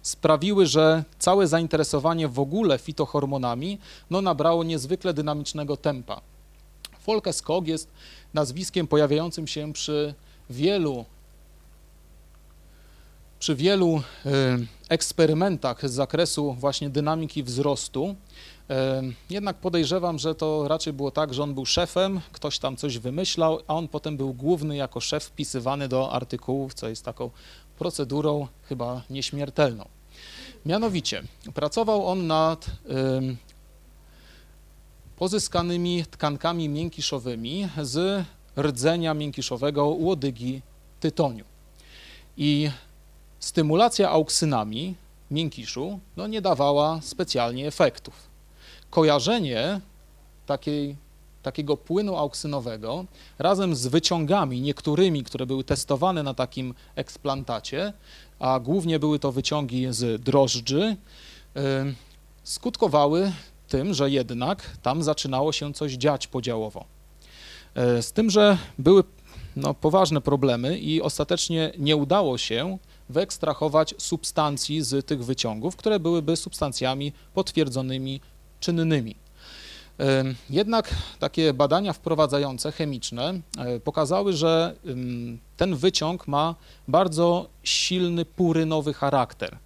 sprawiły, że całe zainteresowanie w ogóle fitohormonami no, nabrało niezwykle dynamicznego tempa. Folke Skog jest nazwiskiem pojawiającym się przy wielu przy wielu e, eksperymentach z zakresu właśnie dynamiki wzrostu, jednak podejrzewam, że to raczej było tak, że on był szefem, ktoś tam coś wymyślał, a on potem był główny jako szef wpisywany do artykułów, co jest taką procedurą chyba nieśmiertelną. Mianowicie pracował on nad pozyskanymi tkankami miękiszowymi z rdzenia miękiszowego łodygi tytoniu. I stymulacja auksynami miękiszu no, nie dawała specjalnie efektów kojarzenie takiej, takiego płynu auksynowego razem z wyciągami, niektórymi, które były testowane na takim eksplantacie, a głównie były to wyciągi z drożdży, skutkowały tym, że jednak tam zaczynało się coś dziać podziałowo. E, z tym, że były no, poważne problemy i ostatecznie nie udało się wyekstrahować substancji z tych wyciągów, które byłyby substancjami potwierdzonymi czynnymi. Jednak takie badania wprowadzające, chemiczne, e, pokazały, że ten wyciąg ma bardzo silny purynowy charakter.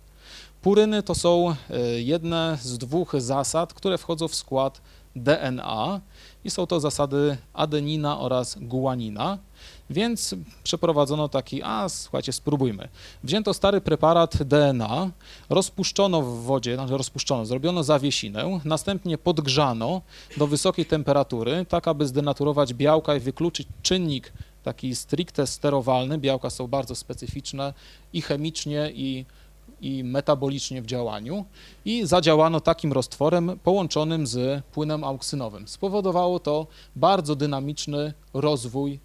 Puryny to są e, jedne z dwóch zasad, które wchodzą w skład DNA i są to zasady adenina oraz guanina. Więc przeprowadzono taki, a słuchajcie, spróbujmy. Wzięto stary preparat DNA, rozpuszczono w wodzie, znaczy rozpuszczono, zrobiono zawiesinę, następnie podgrzano do wysokiej temperatury, tak aby zdenaturować białka i wykluczyć czynnik taki stricte sterowalny. Białka są bardzo specyficzne i chemicznie, i i metabolicznie w działaniu i zadziałano takim roztworem połączonym z płynem auksynowym. Spowodowało to bardzo dynamiczny rozwój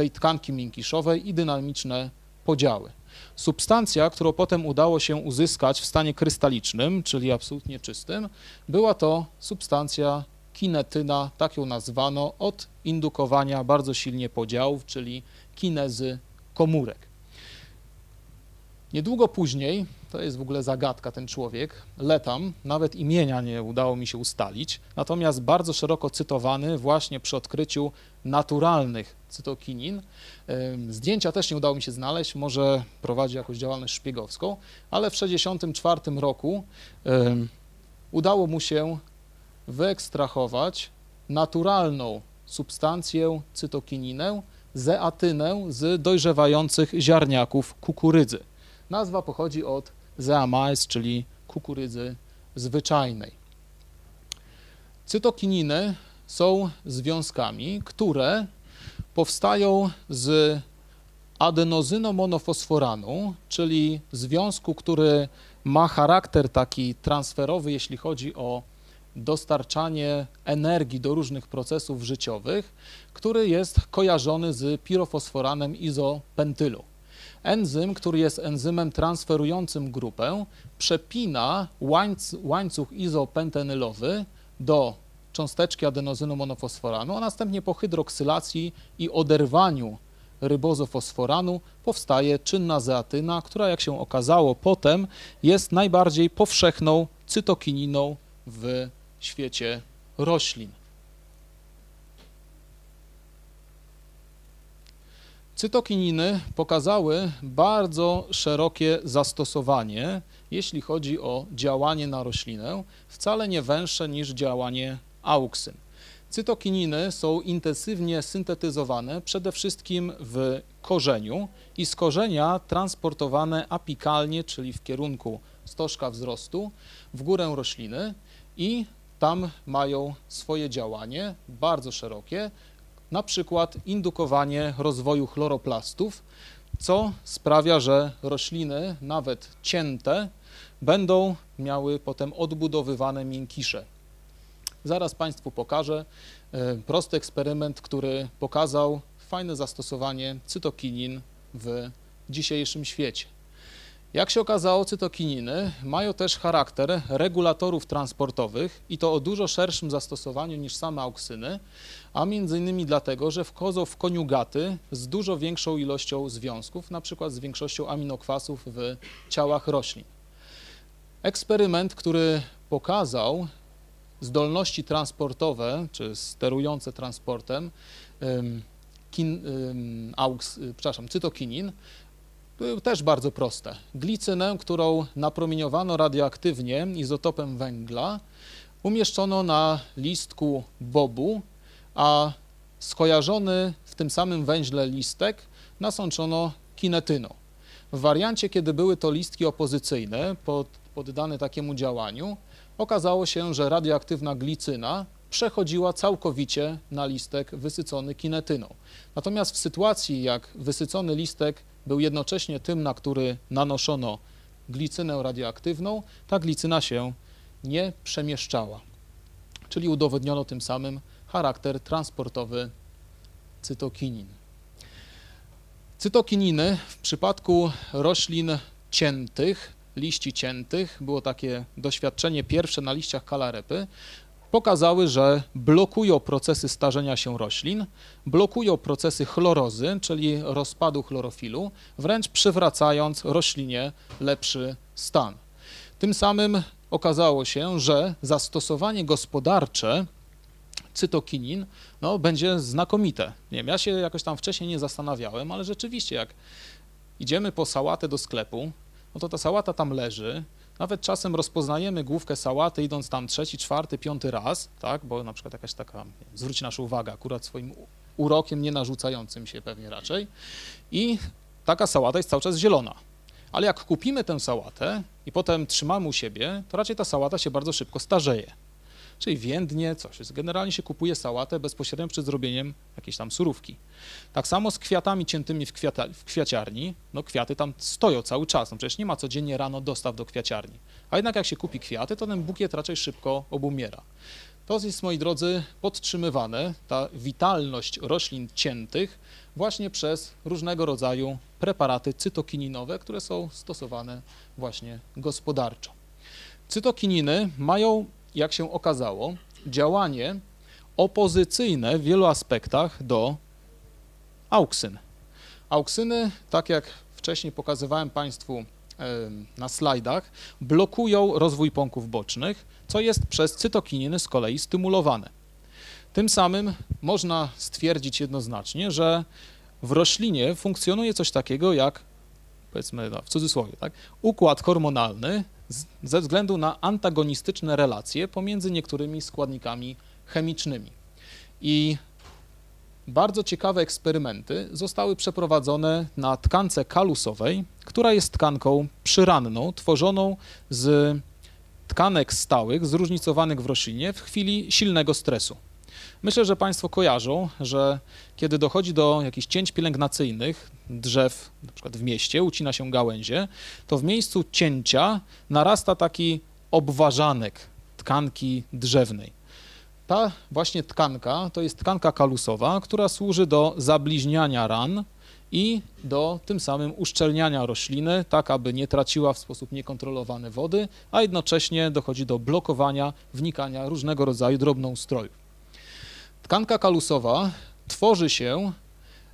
tej tkanki miękiszowej i dynamiczne podziały. Substancja, którą potem udało się uzyskać w stanie krystalicznym, czyli absolutnie czystym, była to substancja kinetyna, tak ją nazwano, od indukowania bardzo silnie podziałów, czyli kinezy komórek. Niedługo później, to jest w ogóle zagadka ten człowiek, Letam, nawet imienia nie udało mi się ustalić, natomiast bardzo szeroko cytowany właśnie przy odkryciu naturalnych cytokinin. Zdjęcia też nie udało mi się znaleźć, może prowadzi jakąś działalność szpiegowską, ale w 1964 roku udało mu się wyekstrahować naturalną substancję cytokininę, zeatynę z dojrzewających ziarniaków kukurydzy. Nazwa pochodzi od zeamais, czyli kukurydzy zwyczajnej. Cytokininy są związkami, które powstają z adenozynomonofosforanu, czyli związku, który ma charakter taki transferowy, jeśli chodzi o dostarczanie energii do różnych procesów życiowych, który jest kojarzony z pirofosforanem izopentylu. Enzym, który jest enzymem transferującym grupę, przepina łańcuch izopentenylowy do cząsteczki adenozynu monofosforanu, a następnie po hydroksylacji i oderwaniu rybozofosforanu powstaje czynna zeatyna, która jak się okazało potem jest najbardziej powszechną cytokininą w świecie roślin. Cytokininy pokazały bardzo szerokie zastosowanie, jeśli chodzi o działanie na roślinę, wcale nie węższe niż działanie auksyn. Cytokininy są intensywnie syntetyzowane przede wszystkim w korzeniu i z korzenia transportowane apikalnie, czyli w kierunku stożka wzrostu, w górę rośliny i tam mają swoje działanie bardzo szerokie, na przykład indukowanie rozwoju chloroplastów, co sprawia, że rośliny, nawet cięte, będą miały potem odbudowywane miękisze. Zaraz Państwu pokażę e, prosty eksperyment, który pokazał fajne zastosowanie cytokinin w dzisiejszym świecie. Jak się okazało, cytokininy mają też charakter regulatorów transportowych i to o dużo szerszym zastosowaniu niż same auksyny, a między innymi dlatego, że wchodzą w koniugaty z dużo większą ilością związków, na przykład z większością aminokwasów w ciałach roślin. Eksperyment, który pokazał zdolności transportowe, czy sterujące transportem, kin, aux, przepraszam, cytokinin, były też bardzo proste. Glicynę, którą napromieniowano radioaktywnie izotopem węgla, umieszczono na listku bobu, a skojarzony w tym samym węźle listek nasączono kinetyną. W wariancie, kiedy były to listki opozycyjne, pod, poddane takiemu działaniu, okazało się, że radioaktywna glicyna przechodziła całkowicie na listek wysycony kinetyną. Natomiast w sytuacji, jak wysycony listek był jednocześnie tym, na który nanoszono glicynę radioaktywną, ta glicyna się nie przemieszczała. Czyli udowodniono tym samym charakter transportowy cytokinin. Cytokininy w przypadku roślin ciętych, liści ciętych, było takie doświadczenie pierwsze na liściach kalarepy, pokazały, że blokują procesy starzenia się roślin, blokują procesy chlorozy, czyli rozpadu chlorofilu, wręcz przywracając roślinie lepszy stan. Tym samym okazało się, że zastosowanie gospodarcze cytokinin no, będzie znakomite. Nie wiem, ja się jakoś tam wcześniej nie zastanawiałem, ale rzeczywiście jak idziemy po sałatę do sklepu, no to ta sałata tam leży, nawet czasem rozpoznajemy główkę sałaty idąc tam trzeci, czwarty, piąty raz, tak, bo na przykład jakaś taka, zwróci naszą uwagę akurat swoim urokiem nie narzucającym się pewnie raczej i taka sałata jest cały czas zielona. Ale jak kupimy tę sałatę i potem trzymamy u siebie, to raczej ta sałata się bardzo szybko starzeje czyli więdnie, coś. Generalnie się kupuje sałatę bezpośrednio przed zrobieniem jakiejś tam surówki. Tak samo z kwiatami ciętymi w, kwiata, w kwiaciarni, no kwiaty tam stoją cały czas, no przecież nie ma codziennie rano dostaw do kwiaciarni. A jednak jak się kupi kwiaty, to ten bukiet raczej szybko obumiera. To jest, moi drodzy, podtrzymywane, ta witalność roślin ciętych właśnie przez różnego rodzaju preparaty cytokininowe, które są stosowane właśnie gospodarczo. Cytokininy mają jak się okazało, działanie opozycyjne w wielu aspektach do auksyn. Auksyny, tak jak wcześniej pokazywałem Państwu na slajdach, blokują rozwój pąków bocznych, co jest przez cytokininy z kolei stymulowane. Tym samym można stwierdzić jednoznacznie, że w roślinie funkcjonuje coś takiego jak, powiedzmy no, w cudzysłowie, tak, układ hormonalny ze względu na antagonistyczne relacje pomiędzy niektórymi składnikami chemicznymi. I bardzo ciekawe eksperymenty zostały przeprowadzone na tkance kalusowej, która jest tkanką przyranną, tworzoną z tkanek stałych, zróżnicowanych w roślinie w chwili silnego stresu. Myślę, że Państwo kojarzą, że kiedy dochodzi do jakichś cięć pielęgnacyjnych drzew, na przykład w mieście, ucina się gałęzie, to w miejscu cięcia narasta taki obważanek tkanki drzewnej. Ta właśnie tkanka to jest tkanka kalusowa, która służy do zabliźniania ran i do tym samym uszczelniania rośliny, tak aby nie traciła w sposób niekontrolowany wody, a jednocześnie dochodzi do blokowania wnikania różnego rodzaju drobnoustrojów. Tkanka kalusowa tworzy się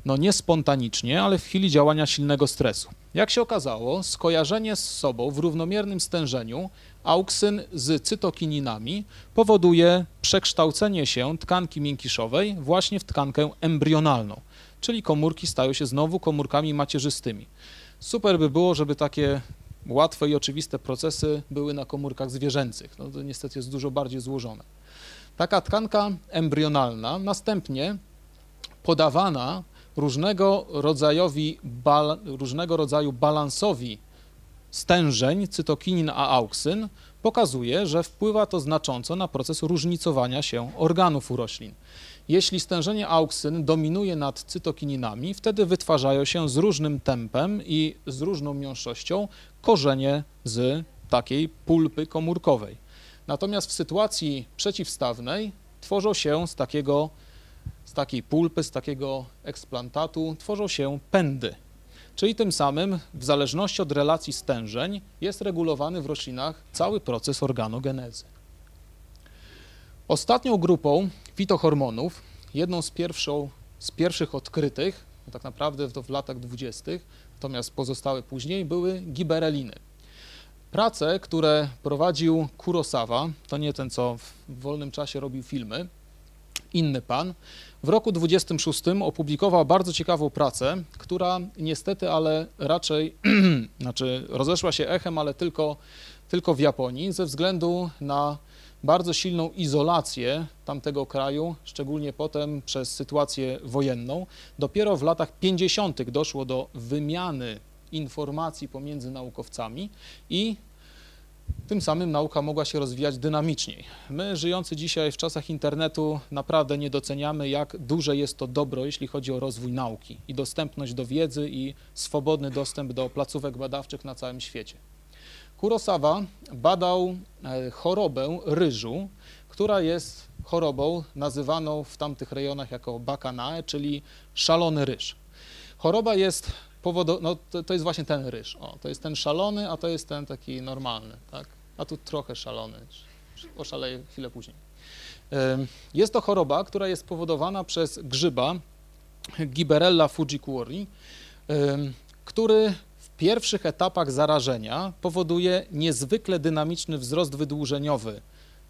no nie spontanicznie, ale w chwili działania silnego stresu. Jak się okazało, skojarzenie z sobą w równomiernym stężeniu auksyn z cytokininami powoduje przekształcenie się tkanki miękiszowej właśnie w tkankę embrionalną, czyli komórki stają się znowu komórkami macierzystymi. Super by było, żeby takie łatwe i oczywiste procesy były na komórkach zwierzęcych. No to niestety jest dużo bardziej złożone. Taka tkanka embrionalna następnie podawana różnego, rodzajowi, bal, różnego rodzaju balansowi stężeń cytokinin a auksyn pokazuje, że wpływa to znacząco na proces różnicowania się organów u roślin. Jeśli stężenie auksyn dominuje nad cytokininami, wtedy wytwarzają się z różnym tempem i z różną miąższością korzenie z takiej pulpy komórkowej. Natomiast w sytuacji przeciwstawnej tworzą się z takiego z takiej pulpy, z takiego eksplantatu tworzą się pędy. Czyli tym samym, w zależności od relacji stężeń, jest regulowany w roślinach cały proces organogenezy. Ostatnią grupą fitohormonów, jedną z, pierwszą, z pierwszych odkrytych, tak naprawdę to w latach dwudziestych, natomiast pozostałe później, były gibereliny. Prace, które prowadził Kurosawa, to nie ten, co w wolnym czasie robił filmy, inny pan, w roku 26 opublikował bardzo ciekawą pracę, która niestety, ale raczej, znaczy rozeszła się echem, ale tylko, tylko w Japonii, ze względu na bardzo silną izolację tamtego kraju, szczególnie potem przez sytuację wojenną. Dopiero w latach 50. doszło do wymiany informacji pomiędzy naukowcami i tym samym nauka mogła się rozwijać dynamiczniej. My, żyjący dzisiaj w czasach internetu, naprawdę nie doceniamy, jak duże jest to dobro, jeśli chodzi o rozwój nauki i dostępność do wiedzy i swobodny dostęp do placówek badawczych na całym świecie. Kurosawa badał e, chorobę ryżu, która jest chorobą nazywaną w tamtych rejonach jako bakanae, czyli szalony ryż. Choroba jest powodu, no to, to, jest właśnie ten ryż. O, to jest ten szalony, a to jest ten taki normalny, tak? A tu trochę szalony. Oszaleję chwilę później. Jest to choroba, która jest powodowana przez grzyba Giberella fujikuri, który w pierwszych etapach zarażenia powoduje niezwykle dynamiczny wzrost wydłużeniowy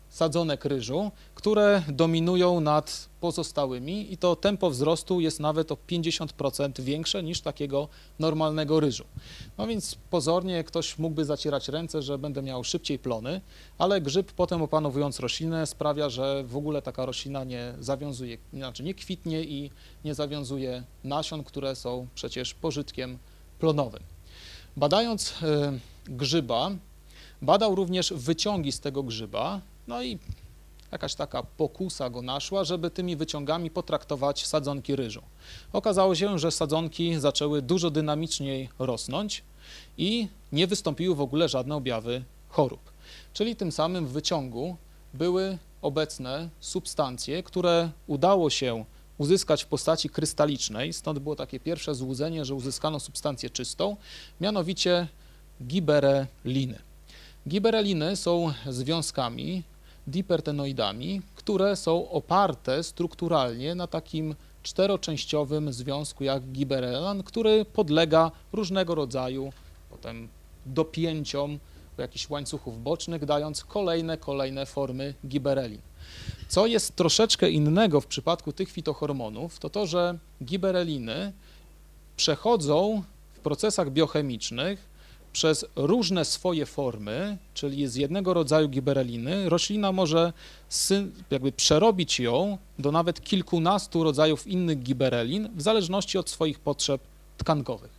sadzonek ryżu, które dominują nad pozostałymi i to tempo wzrostu jest nawet o 50% większe niż takiego normalnego ryżu. No więc pozornie ktoś mógłby zacierać ręce, że będę miał szybciej plony, ale grzyb potem opanowując roślinę sprawia, że w ogóle taka roślina nie zawiązuje, znaczy nie kwitnie i nie zawiązuje nasion, które są przecież pożytkiem plonowym. Badając y, grzyba, badał również wyciągi z tego grzyba, no i jakaś taka pokusa go naszła, żeby tymi wyciągami potraktować sadzonki ryżu. Okazało się, że sadzonki zaczęły dużo dynamiczniej rosnąć i nie wystąpiły w ogóle żadne objawy chorób. Czyli tym samym w wyciągu były obecne substancje, które udało się uzyskać w postaci krystalicznej, stąd było takie pierwsze złudzenie, że uzyskano substancję czystą, mianowicie gibereliny. Gibereliny są związkami dipertenoidami, które są oparte strukturalnie na takim czteroczęściowym związku jak giberelan, który podlega różnego rodzaju potem dopięciom jakichś łańcuchów bocznych, dając kolejne, kolejne formy giberelin. Co jest troszeczkę innego w przypadku tych fitohormonów, to to, że gibereliny przechodzą w procesach biochemicznych przez różne swoje formy, czyli z jednego rodzaju gibereliny, roślina może jakby przerobić ją do nawet kilkunastu rodzajów innych giberelin w zależności od swoich potrzeb tkankowych.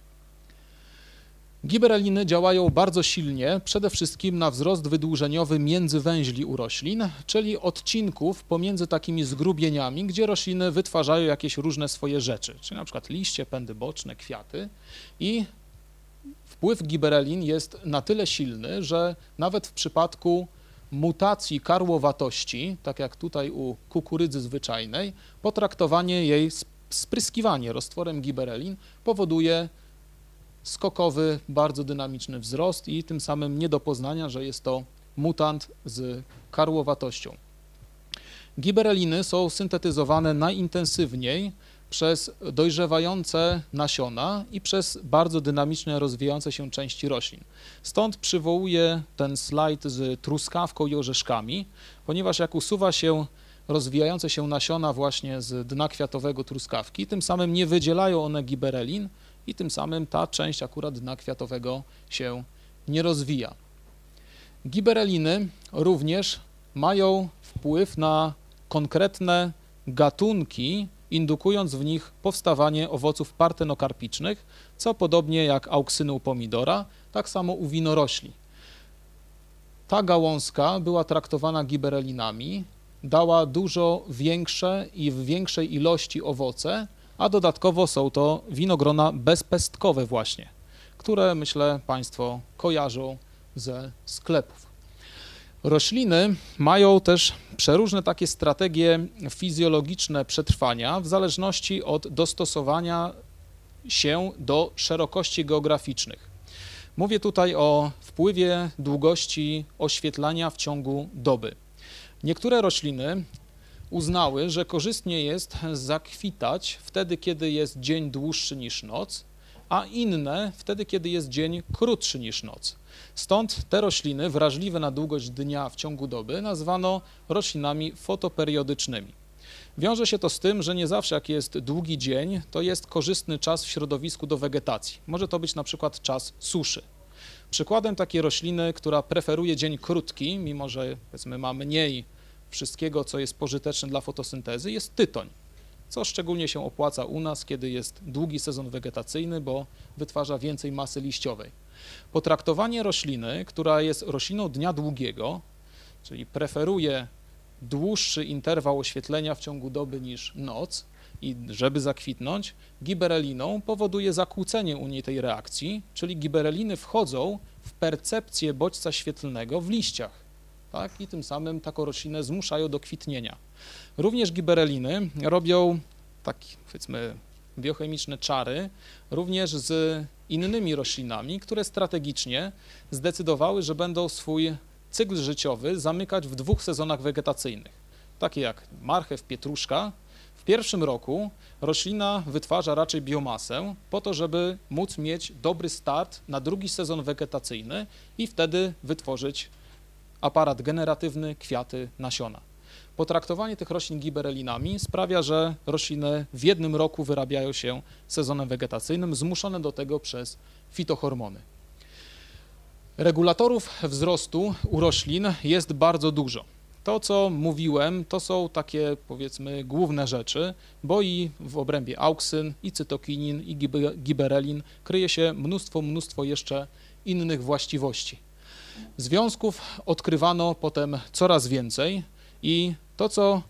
Gibereliny działają bardzo silnie, przede wszystkim na wzrost wydłużeniowy międzywęźli u roślin, czyli odcinków pomiędzy takimi zgrubieniami, gdzie rośliny wytwarzają jakieś różne swoje rzeczy, czyli na przykład liście, pędy boczne, kwiaty i wpływ giberelin jest na tyle silny, że nawet w przypadku mutacji karłowatości, tak jak tutaj u kukurydzy zwyczajnej, potraktowanie jej, spryskiwanie roztworem giberelin powoduje skokowy, bardzo dynamiczny wzrost i tym samym nie do poznania, że jest to mutant z karłowatością. Gibereliny są syntetyzowane najintensywniej przez dojrzewające nasiona i przez bardzo dynamicznie rozwijające się części roślin. Stąd przywołuję ten slajd z truskawką i orzeszkami, ponieważ jak usuwa się rozwijające się nasiona właśnie z dna kwiatowego truskawki, tym samym nie wydzielają one giberelin i tym samym ta część akurat dna kwiatowego się nie rozwija. Gibereliny również mają wpływ na konkretne gatunki indukując w nich powstawanie owoców partenokarpicznych, co podobnie jak auksyny u pomidora, tak samo u winorośli. Ta gałązka była traktowana giberelinami, dała dużo większe i w większej ilości owoce, a dodatkowo są to winogrona bezpestkowe właśnie, które myślę Państwo kojarzą ze sklepów. Rośliny mają też przeróżne takie strategie fizjologiczne przetrwania w zależności od dostosowania się do szerokości geograficznych. Mówię tutaj o wpływie długości oświetlania w ciągu doby. Niektóre rośliny uznały, że korzystnie jest zakwitać wtedy, kiedy jest dzień dłuższy niż noc, a inne wtedy, kiedy jest dzień krótszy niż noc. Stąd te rośliny wrażliwe na długość dnia w ciągu doby nazwano roślinami fotoperiodycznymi. Wiąże się to z tym, że nie zawsze jak jest długi dzień, to jest korzystny czas w środowisku do wegetacji. Może to być na przykład czas suszy. Przykładem takiej rośliny, która preferuje dzień krótki, mimo że powiedzmy ma mniej wszystkiego, co jest pożyteczne dla fotosyntezy, jest tytoń co szczególnie się opłaca u nas, kiedy jest długi sezon wegetacyjny, bo wytwarza więcej masy liściowej. Potraktowanie rośliny, która jest rośliną dnia długiego, czyli preferuje dłuższy interwał oświetlenia w ciągu doby niż noc i żeby zakwitnąć, gibereliną powoduje zakłócenie u niej tej reakcji, czyli gibereliny wchodzą w percepcję bodźca świetlnego w liściach tak? i tym samym taką roślinę zmuszają do kwitnienia. Również gibereliny robią takie, powiedzmy, biochemiczne czary również z innymi roślinami, które strategicznie zdecydowały, że będą swój cykl życiowy zamykać w dwóch sezonach wegetacyjnych, takie jak marchew, pietruszka. W pierwszym roku roślina wytwarza raczej biomasę po to, żeby móc mieć dobry start na drugi sezon wegetacyjny i wtedy wytworzyć aparat generatywny, kwiaty, nasiona. Potraktowanie tych roślin giberelinami sprawia, że rośliny w jednym roku wyrabiają się sezonem wegetacyjnym, zmuszone do tego przez fitohormony. Regulatorów wzrostu u roślin jest bardzo dużo. To, co mówiłem, to są takie, powiedzmy, główne rzeczy, bo i w obrębie auksyn, i cytokinin, i giberelin kryje się mnóstwo, mnóstwo jeszcze innych właściwości. Związków odkrywano potem coraz więcej i to, co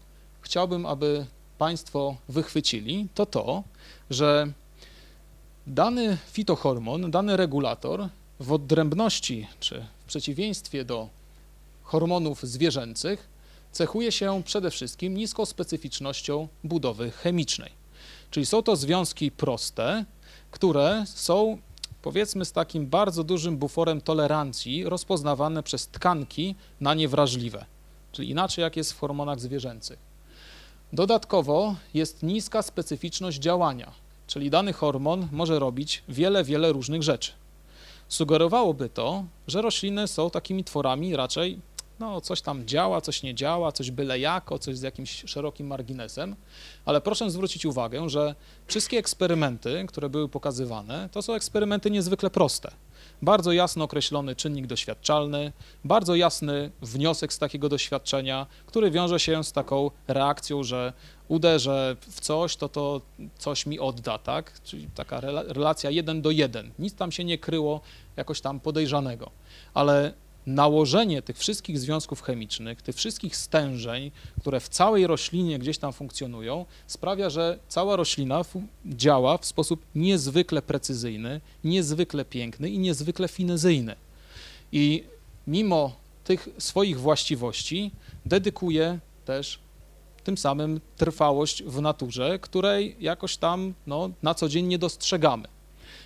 chciałbym, aby Państwo wychwycili, to to, że dany fitohormon, dany regulator w odrębności czy w przeciwieństwie do hormonów zwierzęcych cechuje się przede wszystkim niską specyficznością budowy chemicznej. Czyli są to związki proste, które są powiedzmy z takim bardzo dużym buforem tolerancji rozpoznawane przez tkanki na niewrażliwe, czyli inaczej jak jest w hormonach zwierzęcych. Dodatkowo jest niska specyficzność działania, czyli dany hormon może robić wiele, wiele różnych rzeczy. sugerowałoby to, że rośliny są takimi tworami raczej, no coś tam działa, coś nie działa, coś byle jako, coś z jakimś szerokim marginesem, ale proszę zwrócić uwagę, że wszystkie eksperymenty, które były pokazywane, to są eksperymenty niezwykle proste. Bardzo jasno określony czynnik doświadczalny, bardzo jasny wniosek z takiego doświadczenia, który wiąże się z taką reakcją, że uderzę w coś, to to coś mi odda, tak? Czyli taka rela- relacja jeden do jeden. Nic tam się nie kryło jakoś tam podejrzanego. Ale nałożenie tych wszystkich związków chemicznych, tych wszystkich stężeń, które w całej roślinie gdzieś tam funkcjonują, sprawia, że cała roślina działa w sposób niezwykle precyzyjny, niezwykle piękny i niezwykle finezyjny. I mimo tych swoich właściwości dedykuje też tym samym trwałość w naturze, której jakoś tam no, na co dzień nie dostrzegamy.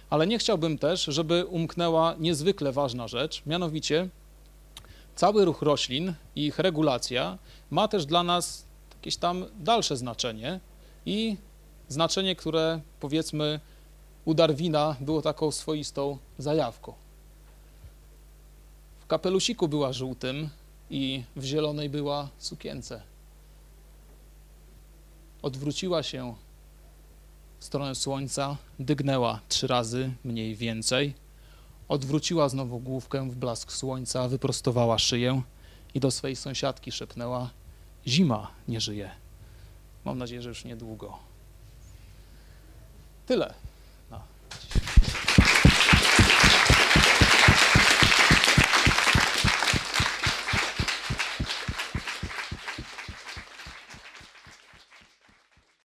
Ale nie chciałbym też, żeby umknęła niezwykle ważna rzecz, mianowicie cały ruch roślin i ich regulacja ma też dla nas jakieś tam dalsze znaczenie i znaczenie, które powiedzmy u Darwina było taką swoistą zajawką. W kapelusiku była żółtym i w zielonej była sukience. Odwróciła się w stronę słońca, dygnęła trzy razy mniej więcej, Odwróciła znowu główkę w blask słońca, wyprostowała szyję i do swej sąsiadki szepnęła: Zima nie żyje. Mam nadzieję, że już niedługo. Tyle.